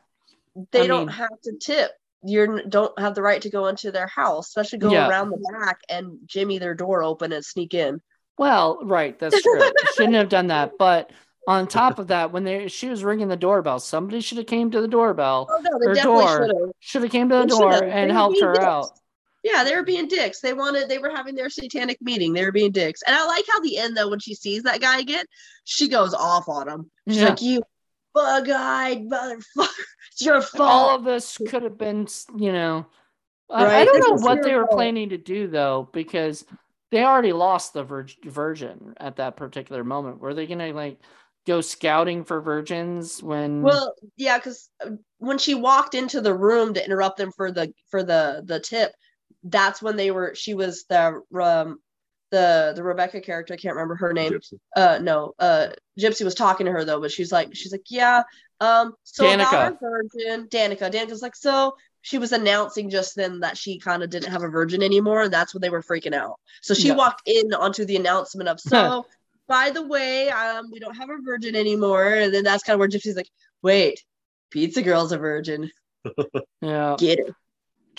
They I don't mean- have to tip. You don't have the right to go into their house, especially go Yeah. around the back and jimmy their door open and sneak in. Well, right, that's true. [laughs] Shouldn't have done that. But on top of that, when they she was ringing the doorbell, somebody should have came to the doorbell, Oh no, they definitely door. should have. came to the They door. And helped her dicks. out. Yeah, they were being dicks. They wanted. They were having their satanic meeting. They were being dicks. And I like how the end though, when she sees that guy again, she goes off on him. She's Yeah. like, "You bug-eyed motherfucker! [laughs] It's your fault." All of this could have been, you know, I- I don't know what they were fault. planning to do though, because they already lost the vir- virgin at that particular moment. Were they gonna like go scouting for virgins when? Well, yeah, because when she walked into the room to interrupt them for the for the the tip, that's when they were. She was the um the the Rebecca character. I can't remember her name. Gypsy. Uh, no, uh, Gypsy was talking to her though, but she's like, she's like, yeah, um, so about Danica. virgin, Danica. Danica's like, so she was announcing just then that she kind of didn't have a virgin anymore, and that's when they were freaking out. So she Yeah. walked in onto the announcement of [laughs] so. By the way, um, we don't have a virgin anymore, and then that's kind of where Gypsy's like, "Wait, Pizza Girl's a virgin. [laughs] yeah, Get it."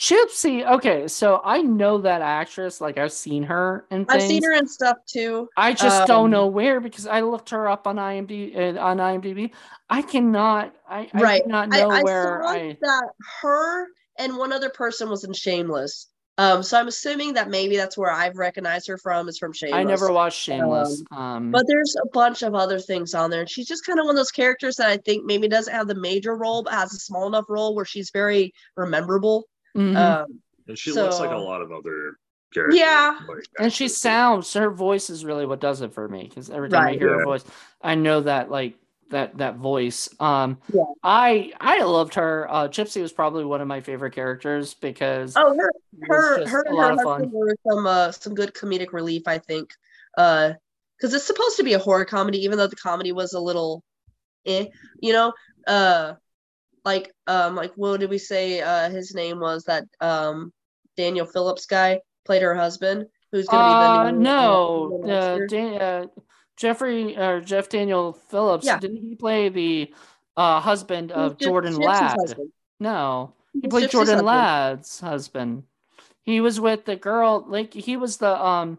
Gypsy. Okay, so I know that actress. Like I've seen her and. I've seen her in stuff too. I just don't Um, know where because I looked her up on IMDb. Uh, on IMDb, I cannot. I, I Right. do not I, know I where saw I. that her and one other person was in Shameless. Um, so I'm assuming that maybe that's where I've recognized her from is from Shameless. I never watched Shameless. Um, But there's a bunch of other things on there. And she's just kind of one of those characters that I think maybe doesn't have the major role, but has a small enough role where she's very rememberable. Mhm. Um, And she looks like a lot of other characters. Yeah. like, and she sounds. Her voice is really what does it for me because every time I Right. hear her voice, I know that like that that voice. Um, Yeah. I I loved her. Uh, Gypsy was probably one of my favorite characters because oh, her her her a lot her of fun. were some uh some good comedic relief, I think. Uh because it's supposed to be a horror comedy, even though the comedy was a little eh, you know. Uh like um like what did we say uh his name was that um Daniel Phillips guy played her husband who's gonna Uh, be the new, no, uh, uh. Dan, uh, Jeffrey or Jeff Daniel Phillips. Yeah. Didn't he play the uh, husband of Jordan Ladd? husband. No, he played Gypsy's Jordan husband. Ladd's husband. He was with the girl. Like he was the um,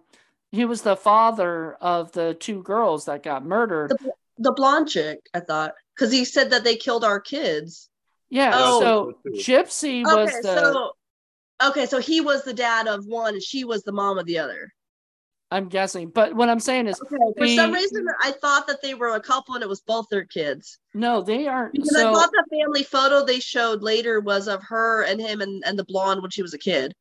he was the father of the two girls that got murdered. The, the blonde chick, I thought, because he said that they killed our kids. Yeah. Oh. So Gypsy was okay, the. so okay, so he was the dad of one, and she was the mom of the other. I'm guessing, but what I'm saying is, Okay, for some reason, I thought that they were a couple, and it was both their kids. no, they aren't. Because so I thought the family photo they showed later was of her and him and, and the blonde when she was a kid.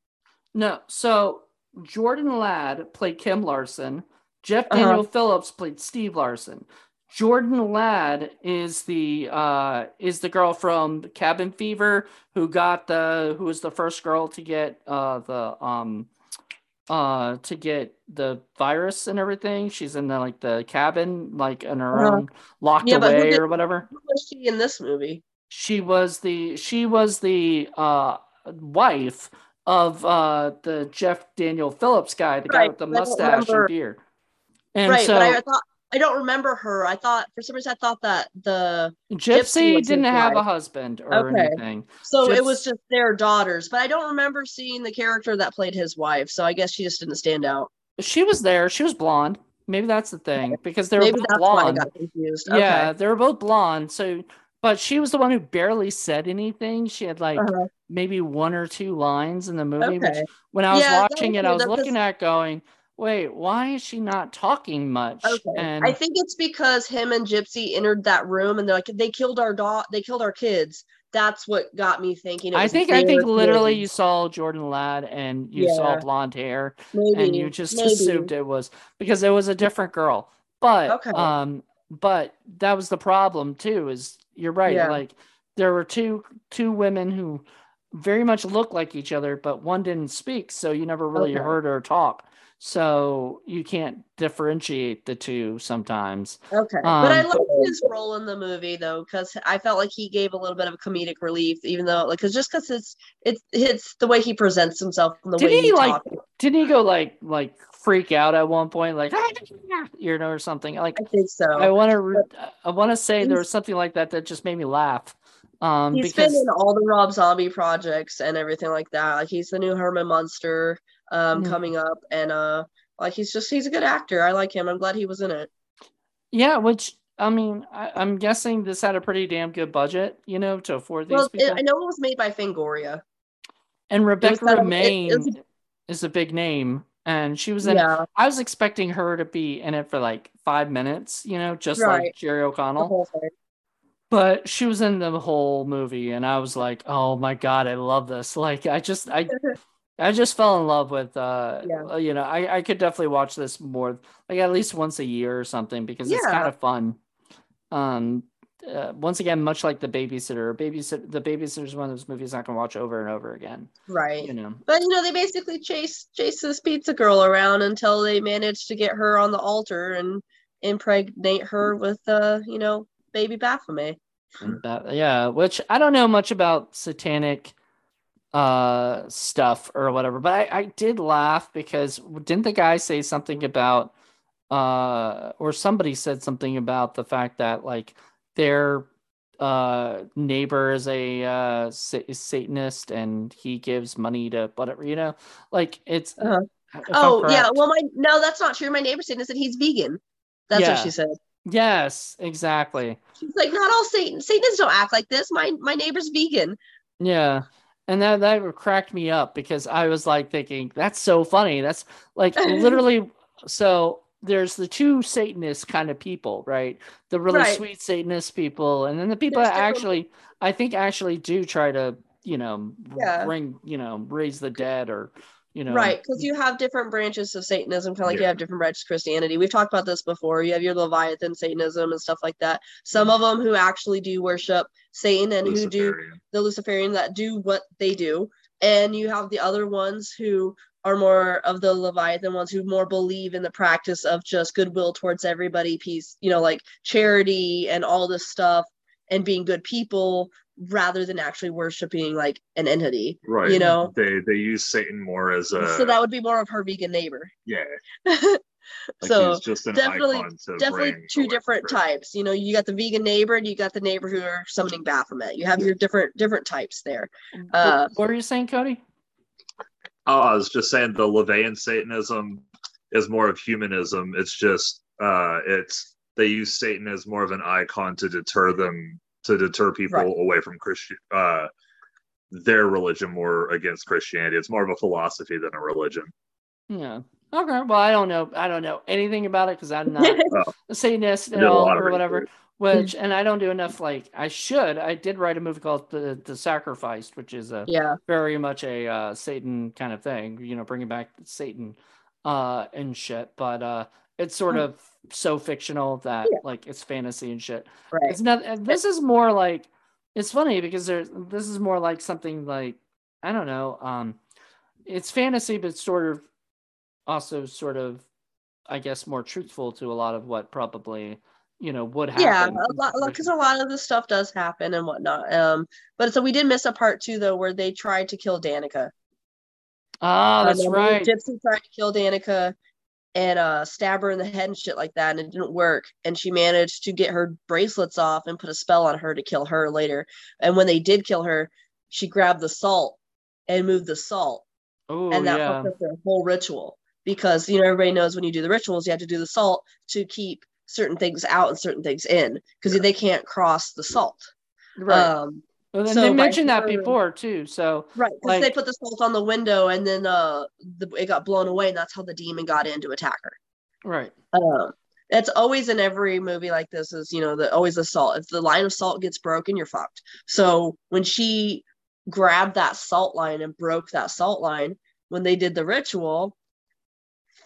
No, so Jordan Ladd played Kim Larson. Jeff Uh-huh. Daniel Phillips played Steve Larson. Jordan Ladd is the uh is the girl from Cabin Fever who got the who was the first girl to get uh the um uh to get the virus and everything. She's in the like the cabin like in her Uh-huh. own locked Yeah, away did- or whatever. Who was she in this movie? She was the she was the uh wife of uh the Jeff Daniel Phillips guy, the guy with the mustache and beard. And right, so but I thought I don't remember her. I thought for some reason I thought that the Gypsy Gypsy didn't have a husband or Okay. anything. so Gyps- it was just their daughters, but I don't remember seeing the character that played his wife. So I guess she just didn't stand out. She was there. She was blonde. Maybe that's the thing because they were Maybe both that's why I blonde. Yeah, they were both blonde. So, but she was the one who barely said anything. She had like Uh-huh. maybe one or two lines in the movie. Okay. when I was Yeah, watching it, I was looking at going, wait, why is she not talking much? Okay. And I think it's because him and Gypsy entered that room and they're like they killed our dog they killed our kids. That's what got me thinking. I think I think literally you saw Jordan Ladd and you saw blonde hair maybe and you just [laughs] maybe. assumed it was because it was a different girl. But Okay. um but that was the problem too is you're right Yeah. like there were two two women who very much looked like each other but one didn't speak so you never really Okay. heard her talk. So you can't differentiate the two sometimes. Okay, but I Um, liked his role in the movie though, because I felt like he gave a little bit of a comedic relief, even though like, cause just because it's it's it's the way he presents himself and the Did way he, he like, talks. Didn't he go like like freak out at one point like you know or something like I think so. I want to. I want to say there was something like that that just made me laugh. Um, He's because been in all the Rob Zombie projects and everything like that. Like he's the new Herman Munster um Mhm. coming up, and uh, like he's just he's a good actor. I like him. I'm glad he was in it. yeah, which I mean, I, I'm guessing this had a pretty damn good budget, you know, to afford these Well, it. I know it was made by Fangoria. and Rebecca of- it- Romijn it is a big name, and she was in. Yeah, I was expecting her to be in it for like five minutes, you know, just Right. like Jerry O'Connell. but she was in the whole movie and i was like oh my god i love this like i just i [laughs] i just fell in love with uh Yeah. you know i i could definitely watch this more like at least once a year or something because it's Yeah. kind of fun um uh, once again much like the babysitter babysitter the babysitter is one of those movies i can watch over and over again Right. you know But you know, they basically chase chase this pizza girl around until they manage to get her on the altar and impregnate her with uh, you know, baby Baphomet. That, yeah, which I don't know much about satanic uh stuff or whatever, but I, I did laugh because didn't the guy say something about uh or somebody said something about the fact that like their uh neighbor is a uh is satanist and he gives money to whatever you know like it's Uh-huh. Oh yeah, well my no, that's not true. My neighbor said that he's vegan. That's Yeah. what she said. yes exactly She's like, not all Satan Satanists don't act like this. My my neighbor's vegan. Yeah. And that that cracked me up because I was like thinking, that's so funny. That's like [laughs] literally so there's the two Satanist kind of people, right? The really Right. sweet Satanist people, and then the people There's that actually I think actually do try to, you know, Yeah. bring, you know, raise the dead or you know Right, because you have different branches of Satanism, kind of like you have different branches of Christianity. We've talked about this before. You have your Leviathan Satanism and stuff like that. Some of them who actually do worship Satan and who do the Luciferian that do what they do, and you have the other ones who are more of the Leviathan ones who more believe in the practice of just goodwill towards everybody, peace, you know, like charity and all this stuff, and being good people rather than actually worshiping like an entity. Right. You know? they they use Satan more as a so that would be more of her vegan neighbor. yeah. [laughs] Like so he's just an definitely- icon to definitely two away from different types. You know, you got the vegan neighbor and you got the neighbor who are summoning Baphomet. You have your different different types there. Uh, what were you saying, Cody? Oh, I was just saying the LaVeyan Satanism is more of humanism. It's just uh it's they use Satan as more of an icon to deter them to deter people Right. away from Christian uh their religion more against Christianity. It's more of a philosophy than a religion. Yeah. Okay. Well, I don't know. I don't know anything about it because I'm not [laughs] Oh. a Satanist at all or whatever. research. Which and I don't do enough. Like I should. I did write a movie called The The Sacrificed, which is a yeah, very much a uh, Satan kind of thing. You know, bringing back Satan uh, and shit. But uh, it's sort of so fictional that. Yeah. like it's fantasy and shit. right. It's not. This is more like it's funny because there's this is more like something like I don't know. Um, it's fantasy, but sort of also sort of I guess more truthful to a lot of what probably you know would happen. Yeah, in a lot because a lot of this stuff does happen and whatnot. Um, but so we did miss a part two though, where they tried to kill Danica. Ah, that's Um, right. Gypsy tried to kill Danica, and uh stab her in the head and shit like that and it didn't work and she managed to get her bracelets off and put a spell on her to kill her later and when they did kill her she grabbed the salt and moved the salt Oh and that yeah. fucked up their whole ritual because you know everybody knows when you do the rituals you have to do the salt to keep certain things out and certain things in because they can't cross the salt Right. um well, then so they mentioned that before too. So right because they put the salt on the window and then uh the, it got blown away and that's how the demon got in to attack her right. um it's always in every movie like this is you know the always the salt if the line of salt gets broken you're fucked so when she grabbed that salt line and broke that salt line when they did the ritual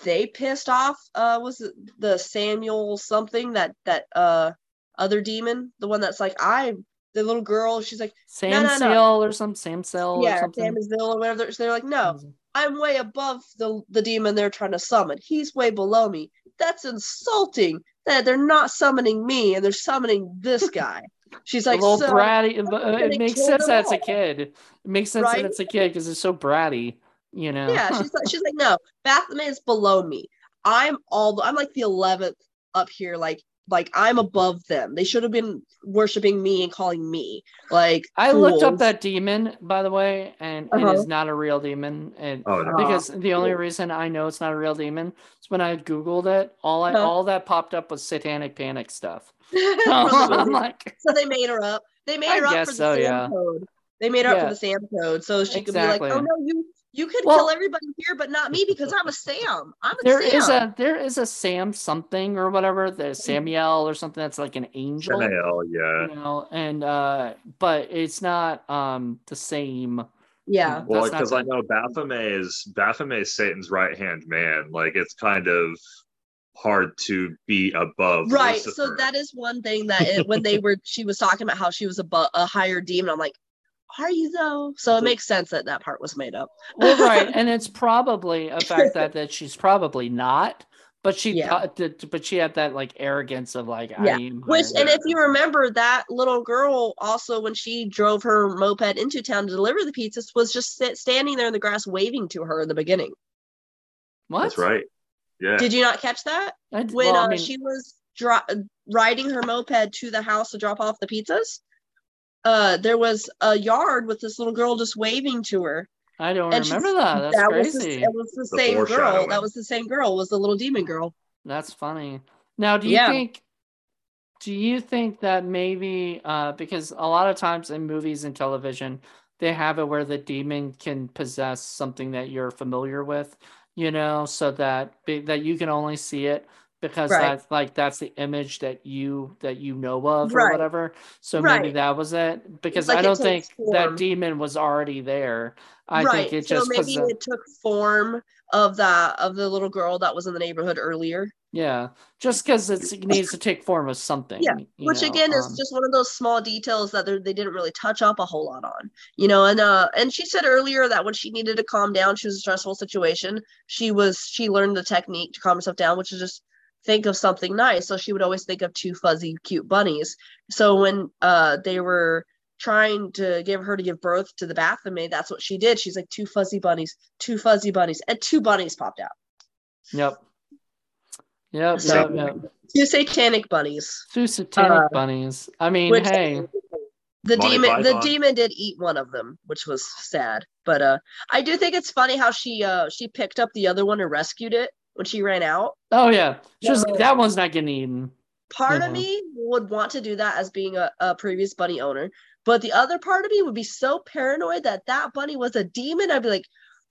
they pissed off uh was it the samuel something that that uh other demon the one that's like i the little girl she's like Sam no, no. Seal or some Sam Cell or yeah something. Samsville or whatever they're, they're like no I'm way above the the demon they're trying to summon. He's way below me. That's insulting. That they're not summoning me and they're summoning this guy. [laughs] She's a like, little so, bratty. uh, It makes sense that it's a kid. It makes sense Right? that it's a kid because it's so bratty. You know. yeah. She's like, she's like, no, Baphomet is below me. I'm all. I'm like the eleventh up here. Like, like I'm above them. They should have been worshiping me and calling me like. I looked up that demon, by the way, and Uh-huh. it is not a real demon. And Oh no. Because the only cool. reason I know it's not a real demon is when I googled it, all I Uh-huh. all that popped up was satanic panic stuff. From [laughs] the [laughs] I'm movie. like, so they made her up. They made I her up guess for the so, Sam yeah. code. They made her up for the Sam code, so she could be like, "Oh no, you you could Well- kill everybody here, but not me because I'm a Sam. I'm a there Sam." is a there is a Sam something or whatever, the Samuel or something that's like an angel. Samael, yeah. You know, and uh but it's not um the same. yeah, Well, because I know Baphomet is Baphomet is Satan's right hand man. Like it's kind of hard to be above. right. So that is one thing that [laughs] it, when they were, she was talking about how she was a, bu- a higher demon. I'm like, are you though? So it makes sense that that part was made up. Well, right, [laughs] and it's probably a fact that that she's probably not, but she Yeah. thought that- but she had that like arrogance of like Yeah, I am Which, and if you remember, that little girl also, when she drove her moped into town to deliver the pizzas, was just sit, standing there in the grass waving to her in the beginning. what? That's right. Yeah. Did you not catch that? I d- when well, I uh, mean, she was dri- riding her moped to the house to drop off the pizzas, uh, there was a yard with this little girl just waving to her. I don't and she- remember that. That's was the, it was the, The same girl. That was the same girl. Was the little demon girl? That's funny. Now, do you Yeah. think? Do you think that maybe uh, because a lot of times in movies and television, they have it where the demon can possess something that you're familiar with, you know, so that that you can only see it because Right. that's like that's the image that you that you know of or Right. whatever. So maybe that was it. Because like I don't think that demon was already there. I right. think it so just maybe it took form of that of the little girl that was in the neighborhood earlier. yeah, just because it needs to take form of something. Yeah, which know, again is um, just one of those small details that they're- didn't really touch up a whole lot on you know and uh and she said earlier that when she needed to calm down she was a stressful situation she was she learned the technique to calm herself down which is just think of something nice so she would always think of two fuzzy cute bunnies so when uh they were trying to give her to give birth to the Baphomet, that's what she did she's like two fuzzy bunnies two fuzzy bunnies and two bunnies popped out Yep. Yep. So- Yep. Yep. two satanic bunnies Two satanic Uh, bunnies. I mean, which hey, the Monty demon the demon did eat one of them which was sad but uh i do think it's funny how she uh she picked up the other one and rescued it when she ran out. Oh yeah, she was like, that one's not getting eaten. part of Mhm. me would want to do that as being a, a previous bunny owner but the other part of me would be so paranoid that that bunny was a demon. I'd be like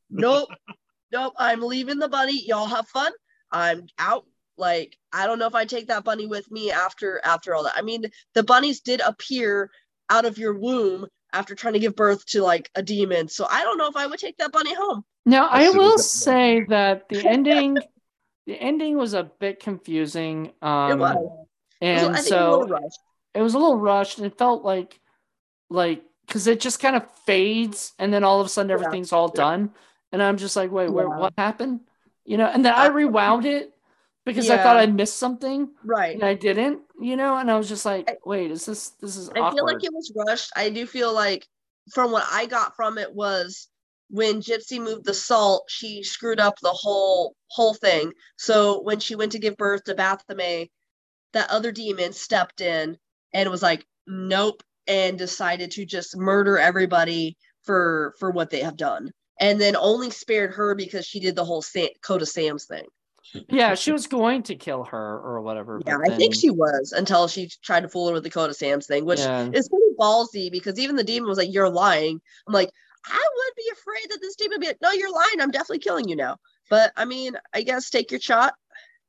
nope [laughs] nope i'm leaving the bunny. Y'all have fun. I'm out. Like i don't know if i take that bunny with me after after all that. I mean the bunnies did appear out of your womb after trying to give birth to like a demon. So i don't know if i would take that bunny home. Now, I will say that the ending, the ending was a bit confusing. Um, it was and it was so it was a little rushed. and It felt like, like, because it just kind of fades, and then all of a sudden Yeah. everything's all done, and I'm just like, wait, where, Yeah. what happened? You know, and then I rewound it because I thought I missed something. right and I didn't, you know, and I was just like, wait, is this this is I awkward? feel like it was rushed. I do feel like from what I got from it was when Gypsy moved the salt, she screwed up the whole whole thing. So when she went to give birth to Baphomet, that other demon stepped in and was like, "Nope," and decided to just murder everybody for for what they have done, and then only spared her because she did the whole Sam, Code of Sam's thing. Yeah, she was going to kill her or whatever. Yeah, but I think she was until she tried to fool her with the Code of Sam's thing, which Yeah. is pretty ballsy because even the demon was like, "You're lying." I'm like, I would be afraid that this demon would be like, "No, you're lying. I'm definitely killing you now." But I mean, I guess take your shot.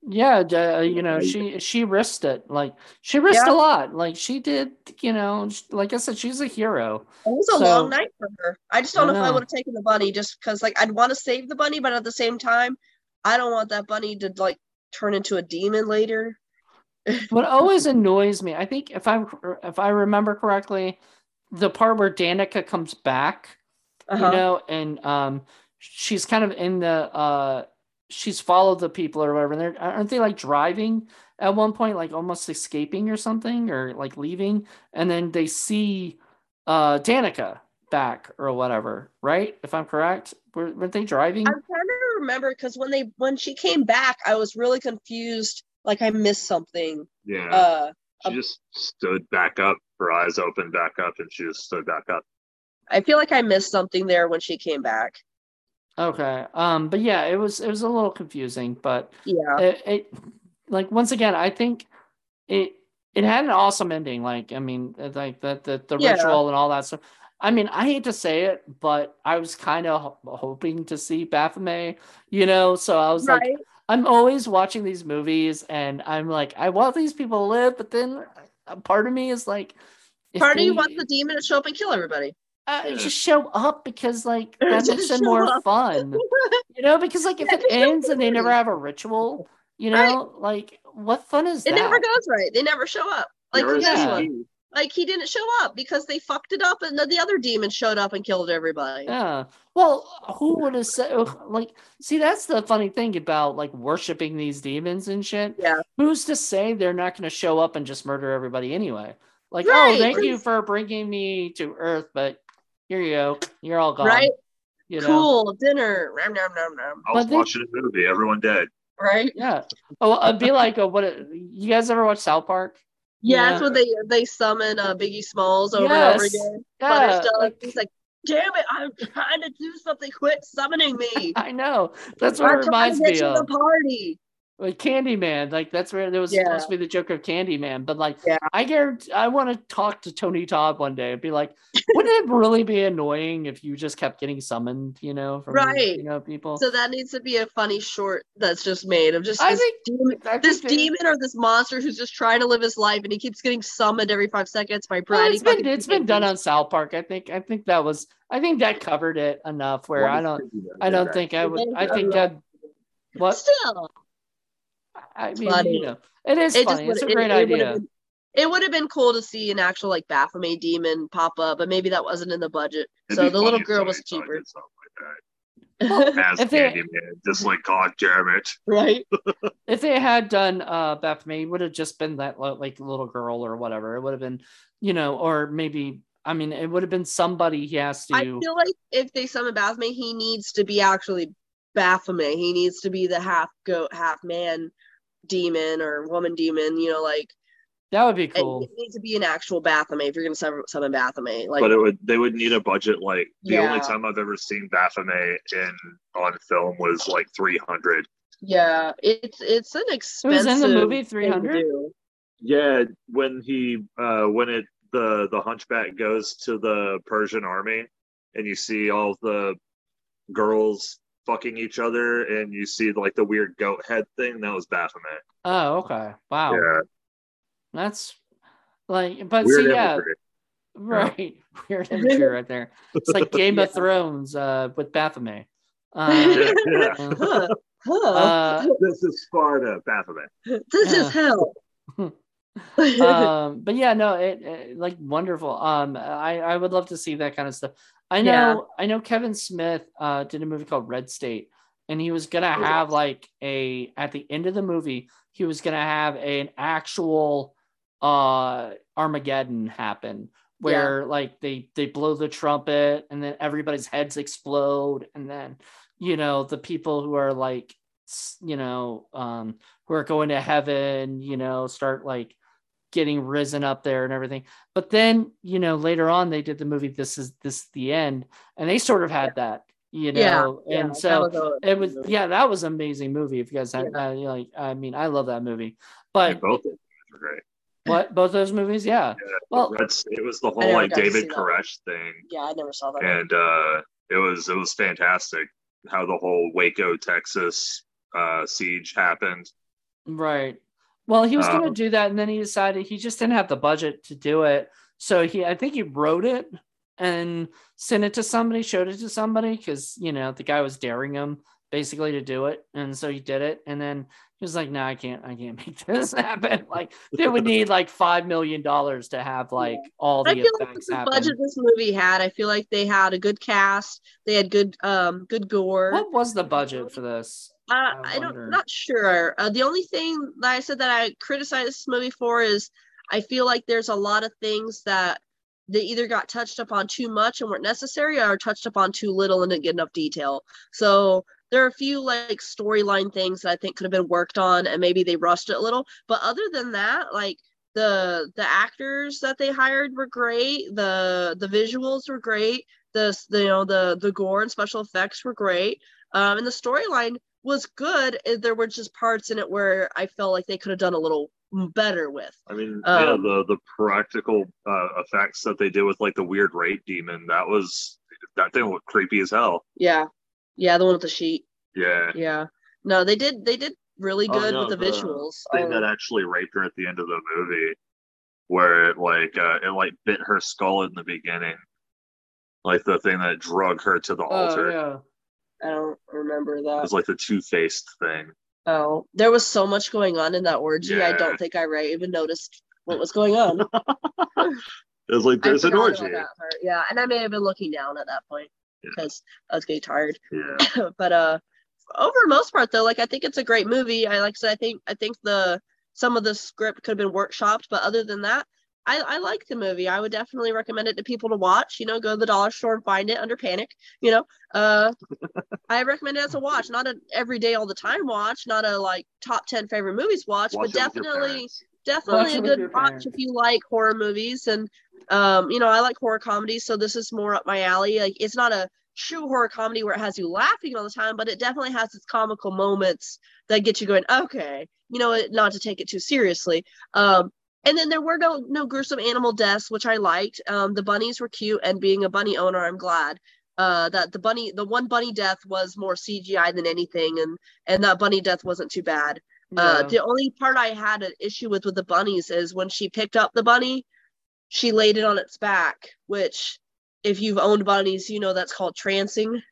Yeah, uh, you know, she she risked it. Like she risked Yeah. a lot. Like she did, you know, like I said, she's a hero. It was a So- long night for her. I just don't I know, if I would have taken the bunny just because, like, I'd want to save the bunny, but at the same time, I don't want that bunny to like turn into a demon later. [laughs] What always annoys me, I think if I if I remember correctly, the part where Danica comes back, Uh-huh. you know, and um, she's kind of in the uh, she's followed the people or whatever. And they're aren't they like driving at one point, like almost escaping or something, or like leaving, and then they see uh Danica back or whatever, right? If I'm correct, were weren't they driving? I'm trying to remember because when they when she came back, I was really confused. Like I missed something. Yeah. Uh, she just stood back up, her eyes opened back up, and she just stood back up. I feel like I missed something there when she came back. Okay. Um, but yeah, it was it was a little confusing, but Yeah. it, it like once again, I think it it had an awesome ending. Like, I mean, uh, like the the, the Yeah. ritual and all that stuff. I mean, I hate to say it, but I was kind of ho- hoping to see Baphomet, you know. So I was like, I'm always watching these movies, and I'm like, I want these people to live, but then a part of me is like, Part of you wants the demon to show up and kill everybody. Uh, Yeah. just show up because like [laughs] that makes it more up. fun. You know, because like if [laughs] Yeah, it ends and they never have a ritual, you Right. know, like what fun is It that? never goes right. They never show up. Like this Yeah. one. Like he didn't show up because they fucked it up, and then the other demon showed up and killed everybody. Yeah. Well, who would have said like see that's the funny thing about like worshiping these demons and shit. Yeah. Who's to say they're not going to show up and just murder everybody anyway? Like, Right. oh, thank you for bringing me to Earth, but here you go. You're all gone. Right? You know? Cool dinner. Nom, nom, nom, nom. I was But they- watching a movie, everyone dead. Right? Yeah. Oh, it'd be like a, what? it- You guys ever watch South Park? Yeah, Yeah. that's when they they summon uh, Biggie Smalls over and over again. Yeah. Butters does. like- He's like, "Damn it! I'm trying to do something. Quit summoning me." [laughs] I know. That's what I'm it reminds to me of. the party. Like Candyman, like that's where there was Yeah. supposed to be the joke of Candyman, but like Yeah. I guarantee I want to talk to Tony Todd one day and be like, wouldn't it [laughs] really be annoying if you just kept getting summoned, you know, from Right. you know people? So that needs to be a funny short that's just made of just I this think- demon, I this think they- demon or this monster who's just trying to live his life and he keeps getting summoned every five seconds by Well, it's been it's been done on. South Park. I think I think that was I think that covered it enough where I don't I don't think I would I think that what Still, I mean funny. you know it is it funny. It's a would- great it, it would've idea. been- It would have been cool to see an actual like Baphomet demon pop up, but maybe that wasn't in the budget. It'd so the little girl was cheaper. like that. [laughs] As If they- Candyman, just like God damn it. right? [laughs] if they had done uh Baphomet, it would have just been that like little girl or whatever. It would have been, you know, or maybe I mean, it would have been somebody he has to. I feel like if they summon Baphomet, he needs to be actually Baphomet. He needs to be the half goat, half man demon or woman demon. You know, like that would be cool. it needs to be an actual Baphomet if you're gonna summon, summon Baphomet. Like, but it would they would need a budget like the only time I've ever seen Baphomet in on film was like 300. yeah, it's it's an expensive. was expensive. in the movie 300? Yeah, when he uh when it the the hunchback goes to the Persian army and you see all the girls fucking each other and you see like the weird goat head thing, that was Baphomet. Oh, okay. Wow. Yeah. That's like, but Weird see, yeah, imagery. [laughs] right. Weird imagery right there. It's like [laughs] Game of Thrones uh, with Baphomet. [laughs] Uh, Yeah, yeah. Huh, huh. uh, This is Sparta, Baphomet. this yeah. is hell. um, but yeah, no, it, it like wonderful. Um, I I would love to see that kind of stuff. I know, Yeah. I know Kevin Smith uh did a movie called Red State, and he was gonna Oh, have like a at the end of the movie, he was gonna have an actual uh Armageddon happen where like they they blow the trumpet and then everybody's heads explode and then you know the people who are like you know um who are going to heaven you know start like getting risen up there and everything but then you know later on they did the movie this is this is the end and they sort of had that you know Yeah, and yeah, so was it was yeah that was an amazing movie if you guys had uh, like i mean i love that movie but And both of them were great. what both those movies yeah well That's it was the whole like David see that. Koresh thing, Yeah, I never saw that. and uh, it was it was fantastic how the whole Waco, Texas uh, siege happened. Right. Well, he was going to Um, do that, and then he decided he just didn't have the budget to do it. So he, I think he wrote it and sent it to somebody, showed it to somebody, because you know the guy was daring him basically to do it, and so he did it. And then he was like, "No, I can't, I can't [laughs] make this happen. [laughs] Like they would need like five million dollars to have like all the I feel like effects the happen." budget this movie had, I feel like they had a good cast. They had good, um, good gore. What was the budget for this? Uh, I I don't, not sure. Uh, the only thing that I said that I criticized this movie for is I feel like there's a lot of things that they either got touched upon too much and weren't necessary, or touched upon too little and didn't get enough detail. So there are a few like storyline things that I think could have been worked on, and maybe they rushed it a little. But other than that, like the the actors that they hired were great. The the visuals were great. The, the you know the the gore and special effects were great. Um, and the storyline was good. There were just parts in it where I felt like they could have done a little better with. I mean, yeah, Um, the the practical uh, effects that they did with like the weird rape demon that was that thing looked creepy as hell. Yeah, yeah, the one with the sheet. Yeah, Yeah, no, they did they did really Oh, good no, with the, visuals. the visuals. thing Um, that actually raped her at the end of the movie, where it like uh, it like bit her skull in the beginning, like the thing that drug her to the Oh altar. yeah. I don't remember that. It was like the two faced thing. Oh, there was so much going on in that orgy. I don't think I right, even noticed what was going on. [laughs] It was like there's an orgy. Yeah, and I may have been looking down at that point Yeah. because I was getting tired. Yeah, [laughs] but uh over most part though like i think it's a great movie i like I said i think i think the some of the script could have been workshopped but other than that I, I like the movie. I would definitely recommend it to people to watch you know go to the dollar store and find it under panic you know. Uh [laughs] i recommend it as a watch not an everyday all the time watch not a like top 10 favorite movies watch, Watch but it with your definitely definitely Watch a good watch if you like horror movies and um you know i like horror comedies so this is more up my alley. Like it's not a true horror comedy where it has you laughing all the time but it definitely has its comical moments that get you going okay you know not to take it too seriously. Um and then there were no no gruesome animal deaths which i liked um the bunnies were cute and being a bunny owner i'm glad uh that the bunny the one bunny death was more cgi than anything and and that bunny death wasn't too bad uh, the only part I had an issue with with the bunnies is when she picked up the bunny, she laid it on its back, which, if you've owned bunnies, you know that's called trancing.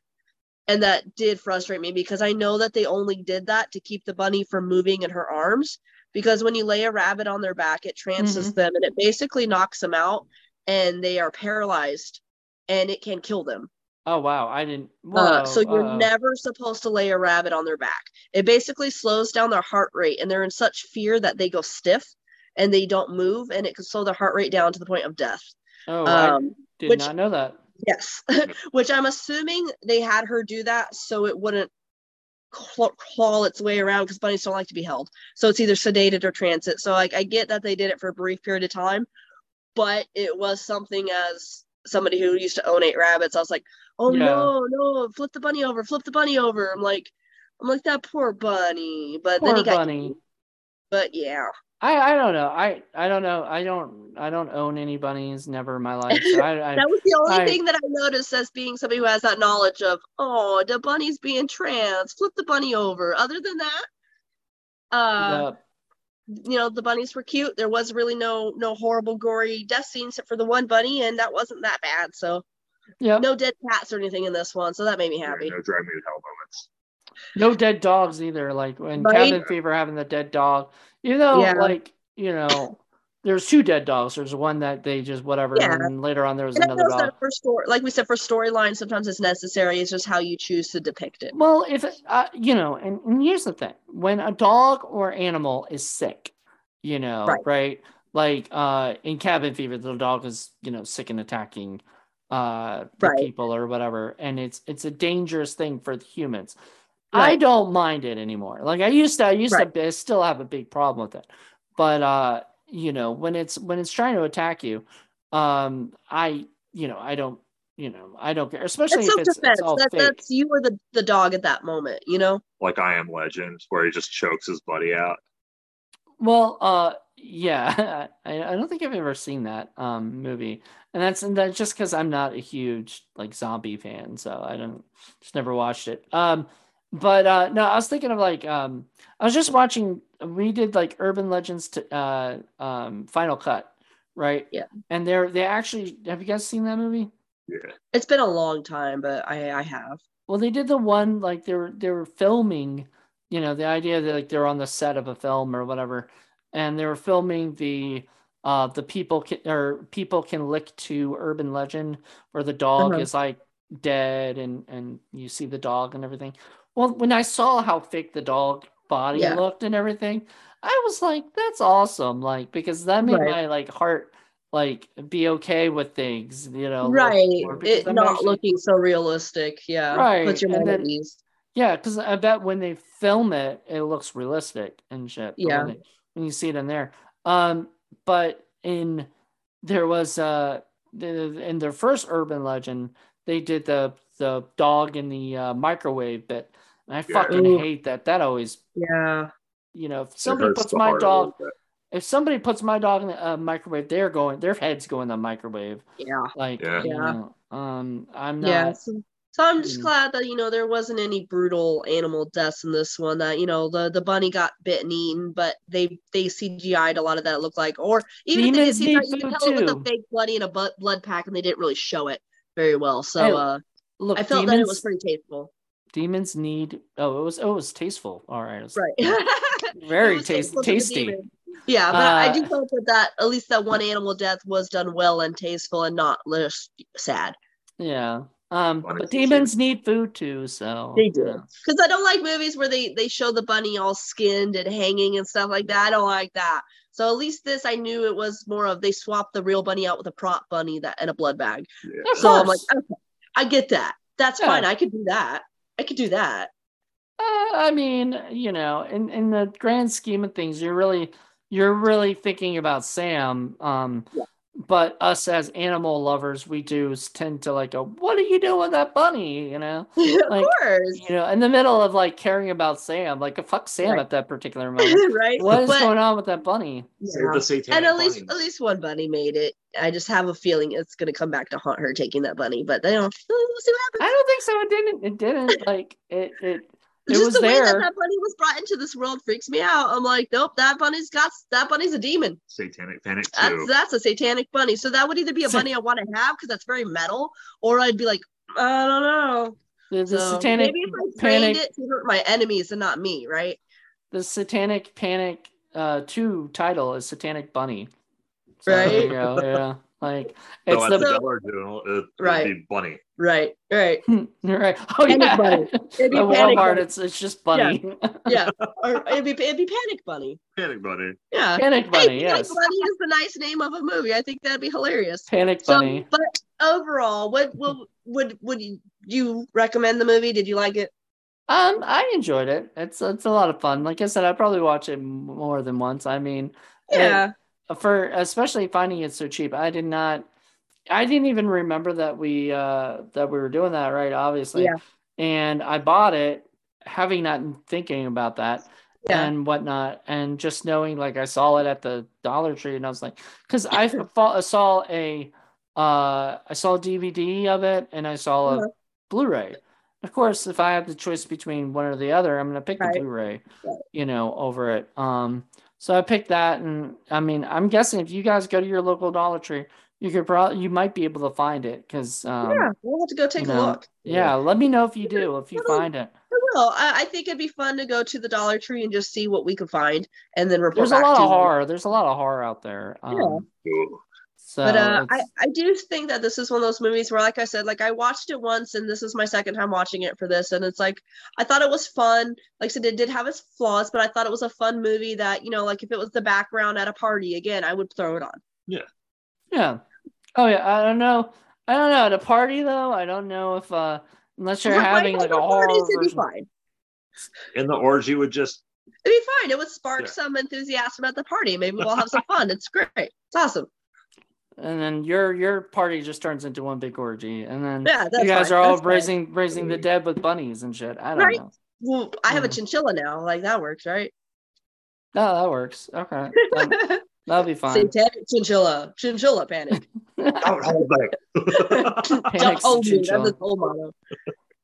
And that did frustrate me because I know that they only did that to keep the bunny from moving in her arms. Because when you lay a rabbit on their back, it trances them and it basically knocks them out and they are paralyzed and it can kill them. Oh wow, I didn't. Uh, so you're uh, never supposed to lay a rabbit on their back. It basically slows down their heart rate, and they're in such fear that they go stiff and they don't move, and it can slow their heart rate down to the point of death. Oh, I Um, did which- not know that. yes, [laughs] which I'm assuming they had her do that so it wouldn't claw, its way around because bunnies don't like to be held. So it's either sedated or transit. So like I get that they did it for a brief period of time, but it was something as somebody who used to own eight rabbits. I was like, oh Yeah. no, no, flip the bunny over, flip the bunny over. I'm like, I'm like that poor bunny. But then he got, bunny. but yeah, I, I don't know. I I don't know. I don't I don't own any bunnies. Never in my [laughs] life. So I, I that was the only I- thing that I noticed as being somebody who has that knowledge of, oh, the bunny's being trans, flip the bunny over. Other than that, uh, the- you know, the bunnies were cute. There was really no no horrible gory death scenes except for the one bunny, and that wasn't that bad. So yeah. No, no dead cats or anything in this one, so that made me happy. No drive me to hell moments. No dead dogs either. Like when Right? Cabin Fever having the dead dog. You know, Yeah. like you know, there's two dead dogs. There's one that they just whatever, Yeah. and then later on there was And another dog. for story, like we said, for storyline, sometimes it's necessary. It's just how you choose to depict it. Well, if uh, you know, and, and here's the thing: when a dog or animal is sick, you know, Right. right, like uh in cabin fever the dog is you know sick and attacking uh the Right. people or whatever and it's it's a dangerous thing for the humans i don't mind it anymore like i used to i used Right. to I still have a big problem with it but uh you know when it's when it's trying to attack you um i you know i don't you know i don't care especially It's if it's, it's all That, fake that's you or the, the dog at that moment, you know? Like I Am Legend, where he just chokes his buddy out. Well, uh, yeah, [laughs] I, I don't think I've ever seen that um movie, and that's and that's just because I'm not a huge like zombie fan, so I don't just never watched it. Um, but uh, no, I was thinking of like um, I was just watching. We did like Urban Legends to uh um Final Cut, right? Yeah. And they're they actually have you guys seen that movie? Yeah. It's been a long time, but I, I have. Well, they did the one like they were they were filming, you know, the idea that like they're on the set of a film or whatever, and they were filming the uh the people can or people can lick to urban legend where the dog Uh-huh. is like dead and and you see the dog and everything. Well, when I saw how fake the dog body Yeah. looked and everything, I was like, that's awesome, like because that made Right. my like heart like be okay with things, you know, right. It I'm not actually- looking so realistic. Yeah. Right, Puts your mind at then- ease. Yeah, because I bet when they film it, it looks realistic and shit. Yeah. When, they- when you see it in there, um, but in there was uh the, in their first urban legend, they did the the dog in the uh, microwave bit. And I Yeah. fucking Ooh. hate that. That always, Yeah. you know, if somebody puts my dog, if somebody puts my dog in the uh, microwave, they're going, their heads go in the microwave. Yeah. Like, Yeah. you know, um, I'm not. Yeah. So, so I'm just Mm. glad that, you know, there wasn't any brutal animal deaths in this one that, you know, the, the bunny got bit and eaten, but they they CGI'd a lot of that it looked like. Or even if Demons they need did CGI, you can food tell it was too. a fake bloody and a bu- blood pack and they didn't really show it very well. So Hey, uh Look, I felt demons, that it was pretty tasteful. Demons need. Oh, it was. Oh, it was tasteful. All right. was- Right. Very [laughs] It was taste, tasteful to the tasty. Yeah, but I Uh, do hope that, that at least that one animal death was done well and tasteful and not less sad. Yeah. Um, but demons need food too, so They do. know. Because I don't like movies where they they show the bunny all skinned and hanging and stuff like that. I don't like that. So at least this, I knew it was more of they swapped the real bunny out with a prop bunny that and a blood bag. Yeah. So I'm like, okay, I get that. That's Yeah. fine. I could do that. I could do that. Uh, I mean, you know, in in the grand scheme of things, you're really you're really thinking about Sam. Um, Yeah. But us as animal lovers, we do tend to like go, "What are you doing with that bunny?" You know, [laughs] of course. you know, in the middle of like caring about Sam, like fuck Sam Right. at that particular [laughs] moment. right? what is But- going on with that bunny? Yeah. And at least bunnies. at least one bunny made it. I just have a feeling it's gonna come back to haunt her taking that bunny. But you know, we'll see what happens. I don't think so. It didn't. It didn't. Like it. It. It just was the way that that bunny was brought into this world freaks me out. I'm like, nope, that bunny's got that bunny's a demon. Satanic Panic That's too. that's a satanic bunny. So that would either be a Sa- bunny I want to have because that's very metal, or I'd be like, I don't know. The, the So satanic maybe if I trained panic. it to hurt my enemies and not me, right? The satanic panic. Uh, two title is satanic bunny. So there you Right. go. Yeah. Like So it's at the the So- Dollar General, it would Right. be bunny. Right, right. You're right. Oh Panic yeah. bunny. It'd be At panic Walmart, bunny. it's it's just bunny. Yeah, or it'd be it'd be panic bunny. Panic bunny. Yeah. Panic Hey, bunny. Panic Bunny is the nice name of a movie. I think that'd be hilarious. Panic So, bunny. but overall, what what would would you, you recommend the movie? Did you like it? Um, I enjoyed it. It's it's a lot of fun. Like I said, I'd probably watch it more than once. I mean, it- Yeah. For especially finding it so cheap i did not i didn't even remember that we uh that we were doing that right obviously Yeah. and i bought it having not thinking about that Yeah. and whatnot and just knowing like i saw it at the dollar tree and i was like because [laughs] i saw a uh i saw a dvd of it and i saw a Uh-huh. blu-ray of course if i have the choice between one or the other i'm going to pick Right. the blu-ray Right. you know over it um so I picked that, and I mean, I'm guessing if you guys go to your local Dollar Tree, you could probably you might be able to find it because um, yeah, we'll have to go take you a look. yeah. Let me know if you do if you find it. I will. I, I think it'd be fun to go to the Dollar Tree and just see what we could find, and then report There's a lot to of you. horror. There's a lot of horror out there. Um, Ooh. So, but uh, I, I do think that this is one of those movies where, like I said, like I watched it once, and this is my second time watching it for this, and it's like I thought it was fun. Like I said, it did have its flaws, but I thought it was a fun movie that you know, like if it was the background at a party again, I would throw it on. yeah. Yeah. Oh yeah, I don't know. I don't know. At a party though, I don't know if uh unless you're Right, having like a at horror parties, it'd be fine. And the orgy would just It'd be fine. It would spark Yeah. some enthusiasm at the party. Maybe we'll have some [laughs] fun. It's great. It's awesome. And then your your party just turns into one big orgy, and then Yeah, you guys fine. are all That's fine. raising raising the dead with bunnies and shit. I don't Right. know. Well, I have a Mhm. chinchilla now. Like that works, right? No, that works. Okay, [laughs] that, that'll be fine. Satanic chinchilla. Chinchilla panic. [laughs] don't hold back. [laughs] Don't hold me. That's chinchilla. his whole motto.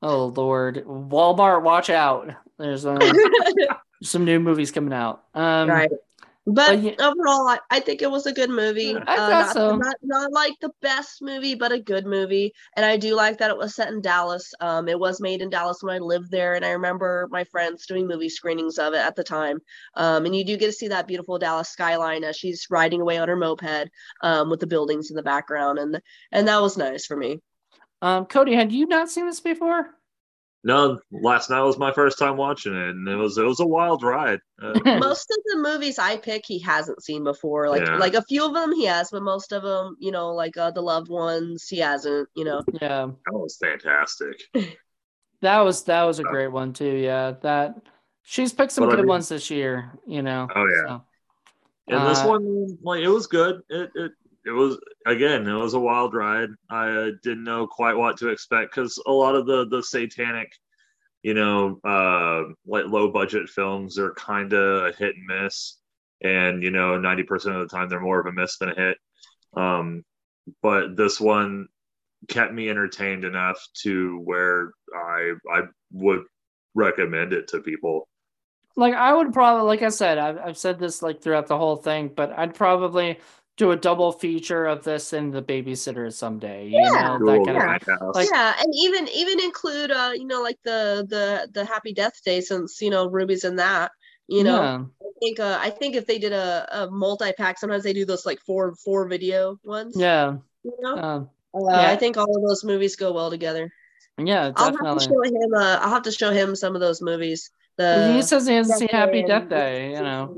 oh Lord, Walmart, watch out! There's uh, some new movies coming out. Um, right. But but yeah- overall, I, I think it was a good movie. Yeah, I Uh, thought not, so. not not like the best movie, but a good movie. And I do like that it was set in Dallas. Um, it was made in Dallas when I lived there, and I remember my friends doing movie screenings of it at the time. Um, and you do get to see that beautiful Dallas skyline as she's riding away on her moped, um, with the buildings in the background, and and that was nice for me. Um, Cody, had you not seen this before? No, last night was my first time watching it, and it was it was a wild ride. Uh, [laughs] most of the movies I pick, he hasn't seen before. Like Yeah. like a few of them he has, but most of them, you know, like uh, the loved ones, he hasn't. You know, Yeah, that was fantastic. [laughs] that was that was a great one too. Yeah, that she's picked some But I good mean- ones this year. You know. Oh, yeah. so. And this Uh, one, like, it was good. It, it it was again, it was a wild ride. I uh, didn't know quite what to expect because a lot of the the satanic, you know, uh, like low budget films are kind of a hit and miss, and you know, ninety percent of the time they're more of a miss than a hit. Um, but this one kept me entertained enough to where I I would recommend it to people. like I would probably, like I said, I've, I've said this like throughout the whole thing, but I'd probably do a double feature of this and the babysitter someday. You Yeah. know, that kind yeah. Lighthouse. Like- yeah, and even even include uh, you know, like the the the Happy Death Day since you know Ruby's in that. You know, Yeah. I think uh, I think if they did a, a multi pack, sometimes they do those like four four video ones. Yeah. You know, Um, uh, yeah. I think all of those movies go well together. yeah, I'll have to show him. Uh, I'll have to show him some of those movies. The he says he hasn't seen Happy and- Death Day, you know.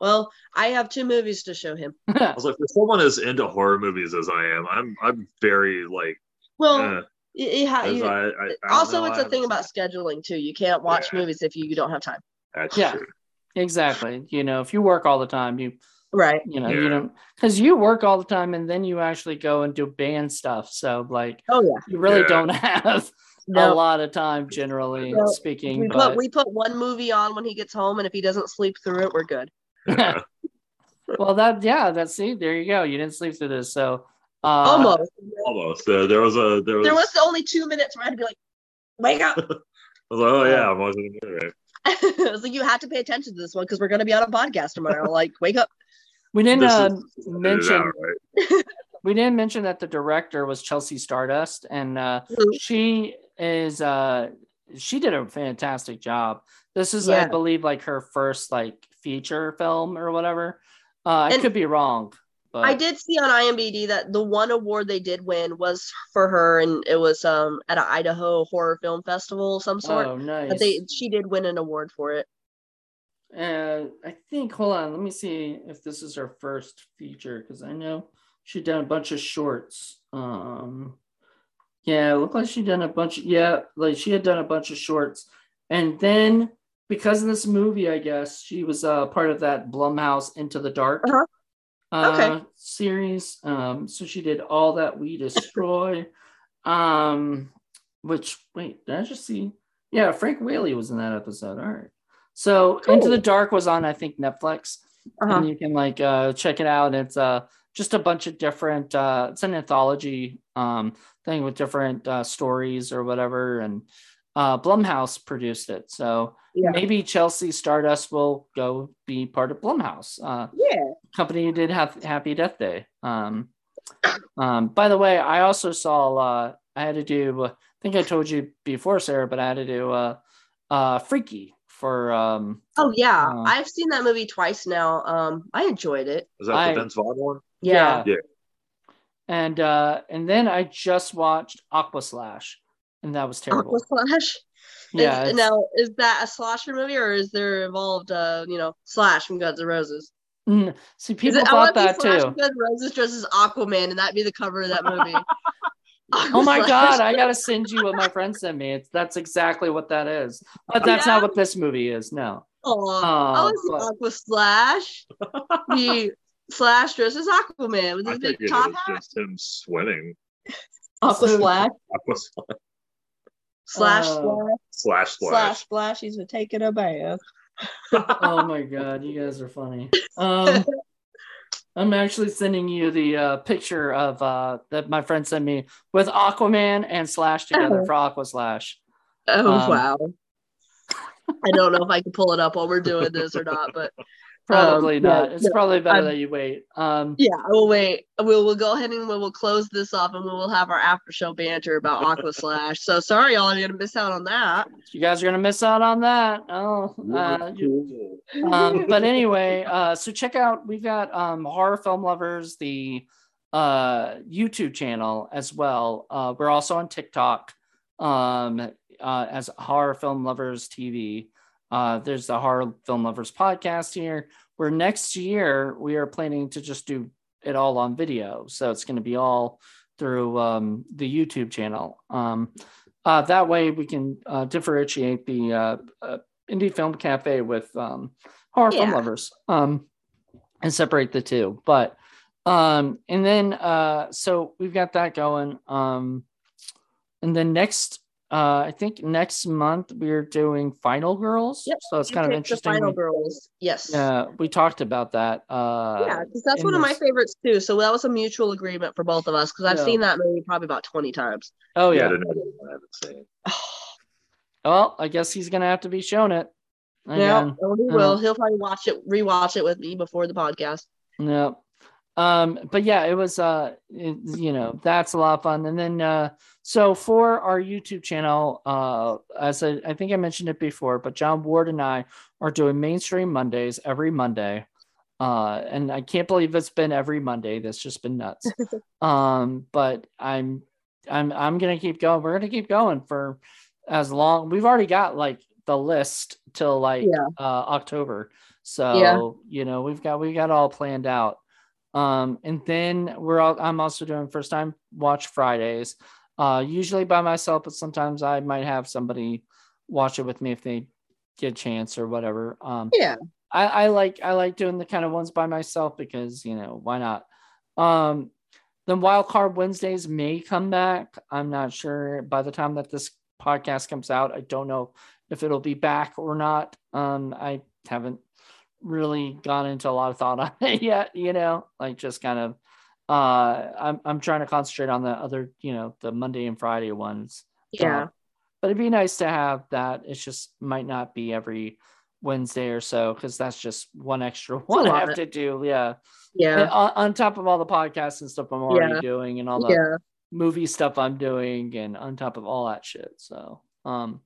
Well, I have two movies to show him. [laughs] I was like, for someone as into horror movies as I am, I'm I'm very like, Well, eh, y- y- ha- you- I, I, I also know, it's a thing about scheduling too. You can't watch Yeah. movies if you, you don't have time. That's Yeah. true. exactly. You know, if you work all the time, you Right. you know, Yeah. you don't because you work all the time and then you actually go and do band stuff. So like Oh yeah. you really Yeah. don't [laughs] have a lot of time generally No. speaking. We but put we put one movie on when he gets home, and if he doesn't sleep through it, we're good. Yeah. [laughs] [laughs] well that yeah, that's see, there you go. You didn't sleep through this. So uh Almost. Almost. Uh, there was a there was. There was only two minutes where I had to be like, "Wake up!" [laughs] I was like, oh yeah, I'm watching the movie. I was like, "You have to pay attention to this one because we're going to be on a podcast tomorrow." Like, wake up. we didn't uh, is- this is mention out, right? we didn't mention that the director was Chelsea Stardust and uh she is uh she did a fantastic job. This is I believe like her first like feature film or whatever. Uh I could be wrong. But I did see on IMDb that the one award they did win was for her, and it was um at an Idaho horror film festival of some sort. Oh, nice. But they she did win an award for it. Uh, I think. Hold on. Let me see if this is her first feature because I know she done a bunch of shorts. Um, yeah, it looked like she'd done a bunch. yeah, like she had done a bunch of shorts, and then because of this movie, I guess she was uh part of that Blumhouse Into the Dark. Uh-huh. Uh, Okay. series. Um, so she did all that we destroy. [laughs] um, which wait, did I just see? Yeah, Frank Whaley was in that episode. All right. So Cool. Into the Dark was on, I think, Netflix. Uh-huh. And you can like uh check it out. It's uh just a bunch of different uh it's an anthology um thing with different uh stories or whatever. And uh Blumhouse produced it. So Yeah. maybe Chelsea Stardust will go be part of Blumhouse. Uh Yeah. company who did have Happy Death Day. Um, um, by the way, I also saw. Uh, I had to do. I think I told you before, Sarah, but I had to do uh, uh, Freaky for. Um, Oh yeah, Uh, I've seen that movie twice now. Um, I enjoyed it. Was that I- the Vince Vaughn one? Yeah. Yeah. and uh, and then I just watched Aqua Slash, and that was terrible. Aqua Slash. [laughs] Yeah, Is, now is that a slasher movie or is there involved uh you know Slash from Guns N' Roses? Mm, see, people it, thought want that see Slash too. from Guns N' Roses dresses Aquaman and that'd be the cover of that movie. [laughs] Oh my Slash. god, I [laughs] gotta send you what my friend sent me. It's that's exactly what that is. But that's not what this movie is. No. Oh, I Oh, want to see but- Aqua Slash. [laughs] the Slash dressed as Aquaman with his think big it top was hat. just him swimming. Aqua So- Slash. Aqua Slash Uh, Slash. slash Slash splash. Splash. He's been taking a bath. Oh my god, you guys are funny. [laughs] Um I'm actually sending you the uh, picture of uh, that my friend sent me with Aquaman and Slash together Oh. for Aqua Slash. Oh Um, wow. I don't know if I can pull it up while we're doing this or not, but Probably Um, yeah, not. It's no, probably better I'm- that you wait. Um, yeah, we'll wait. We'll we'll go ahead and we'll, we'll close this off and we will have our after show banter about Aqua [laughs] Slash. So sorry, y'all, you're gonna miss out on that. you guys are gonna miss out on that. Oh, uh, you- um, [laughs] but anyway, uh, so check out we've got um, horror film lovers the uh, YouTube channel as well. Uh, we're also on TikTok um, uh, as horror film lovers TV. Uh, there's the horror film lovers podcast here. Where next year we are planning to just do it all on video, so it's going to be all through um, the YouTube channel. Um, uh, that way we can uh, differentiate the uh, uh, indie film cafe with um, horror film lovers um, and separate the two. But um, and then uh, so we've got that going. Um, and then next, uh, I think next month we're doing Final Girls. Yep, So it's You kind of interesting. The Final We- Girls. Yes. Yeah, we talked about that. Uh, yeah, because that's in one of my favorites too. So that was a mutual agreement for both of us because I've Yeah. seen that movie probably about 20 times. Oh yeah, yeah. I didn't know I haven't seen. [sighs] Well, I guess he's gonna have to be shown it. Yeah, oh, he uh, will. He'll probably watch it, rewatch it with me before the podcast. No. Um, but yeah, it was uh it- you know, that's a lot of fun. And then uh so for our YouTube channel, uh as I, I think I mentioned it before, but John Ward and I are doing mainstream Mondays every Monday. Uh and I can't believe it's been every Monday. That's just been nuts. [laughs] um, but I'm I'm I'm gonna keep going. We're gonna keep going for as long we've already got like the list till like Yeah. uh October. So you know we've got we got all planned out. Um, and then we're all I'm also doing first time watch Fridays. Uh usually by myself, but sometimes I might have somebody watch it with me if they get a chance or whatever. Um Yeah. I, I like I like doing the kind of ones by myself because you know why not. Um, then Wild Card Wednesdays may come back. I'm not sure. By the time that this podcast comes out, I don't know if it'll be back or not. Um, I haven't really gone into a lot of thought [laughs] on it yet. You know, like just kind of. Uh, I'm I'm trying to concentrate on the other, you know, the Monday and Friday ones. Yeah. Uh, but it'd be nice to have that. It's just might not be every Wednesday or so because that's just one extra [laughs] one I have to do. Yeah. Yeah. On, on top of all the podcasts and stuff I'm already Yeah. doing and all the Yeah. movie stuff I'm doing and on top of all that shit. So, um,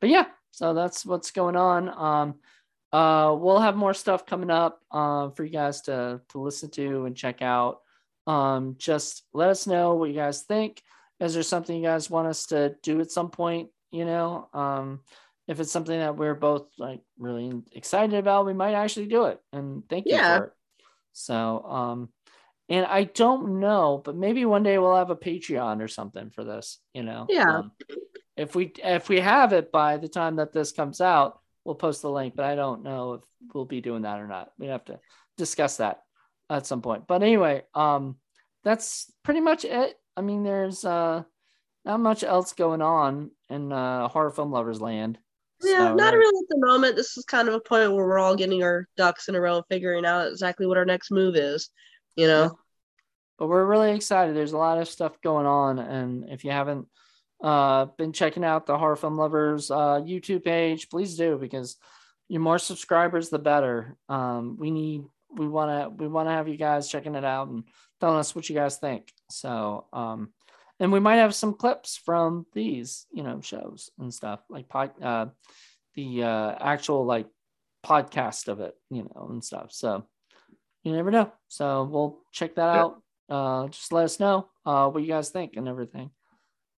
but yeah, so that's what's going on. Um, uh, we'll have more stuff coming up uh, for you guys to to listen to and check out. Um, just let us know what you guys think. Is there something you guys want us to do at some point? You know, um, if it's something that we're both like really excited about, we might actually do it. And thank you Yeah. for it. So, um, and I don't know, but maybe one day we'll have a Patreon or something for this. You know, Yeah. Um, if we if we have it by the time that this comes out, we'll post the link. But I don't know if we'll be doing that or not. We have to discuss that at some point. But anyway, um, that's pretty much it. I mean, there's uh not much else going on in uh horror film lovers land. Yeah, So, not uh, really at the moment. This is kind of a point where we're all getting our ducks in a row, figuring out exactly what our next move is. You know, but we're really excited. There's a lot of stuff going on, and if you haven't uh, been checking out the horror film lovers uh, YouTube page, please do because the more subscribers, the better. Um, we need, we want to, we want to have you guys checking it out and telling us what you guys think. So, um, and we might have some clips from these, you know, shows and stuff like pod, uh, the uh, actual like podcast of it, you know, and stuff. So you never know. So we'll check that out uh, just let us know uh, what you guys think and everything.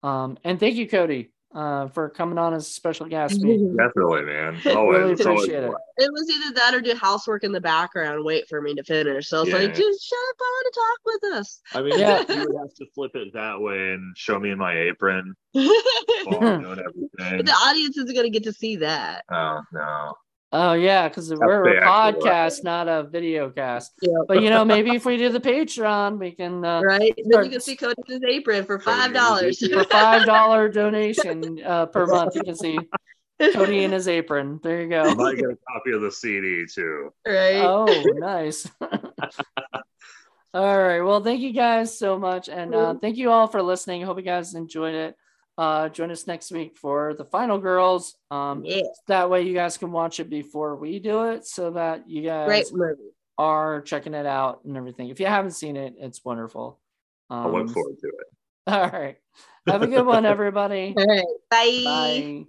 Um, and thank you, Cody, uh, for coming on as a special guest. Definitely, man. [laughs] Always, really it's always appreciate it. It was either that or do housework in the background, wait for me to finish. So it's Yeah. like, just shut up, I want to talk with us. I mean, Yeah. you would have to flip it that way and show me my apron the [laughs] while I'm doing everything. audience isn't going to get to see that. Oh no. Oh yeah, because we're the a actual podcast, not a video cast. Yeah. But you know, maybe if we do the Patreon, we can uh, Right? Then you can see Cody in his apron for five dollars. for five dollar donation uh, per month. You can see Cody in his apron. There you I go. might get a copy of the CD too. right? Oh, nice. [laughs] all right. Well, thank you guys so much, and uh, thank you all for listening. I hope you guys enjoyed it. Uh, join us next week for the final girls. Um, yeah. that way you guys can watch it before we do it, so that you guys Great movie. are checking it out and everything. If you haven't seen it, it's wonderful. I look Um, forward to it. [laughs] All right. Have a good one, everybody. All right. Bye. Bye.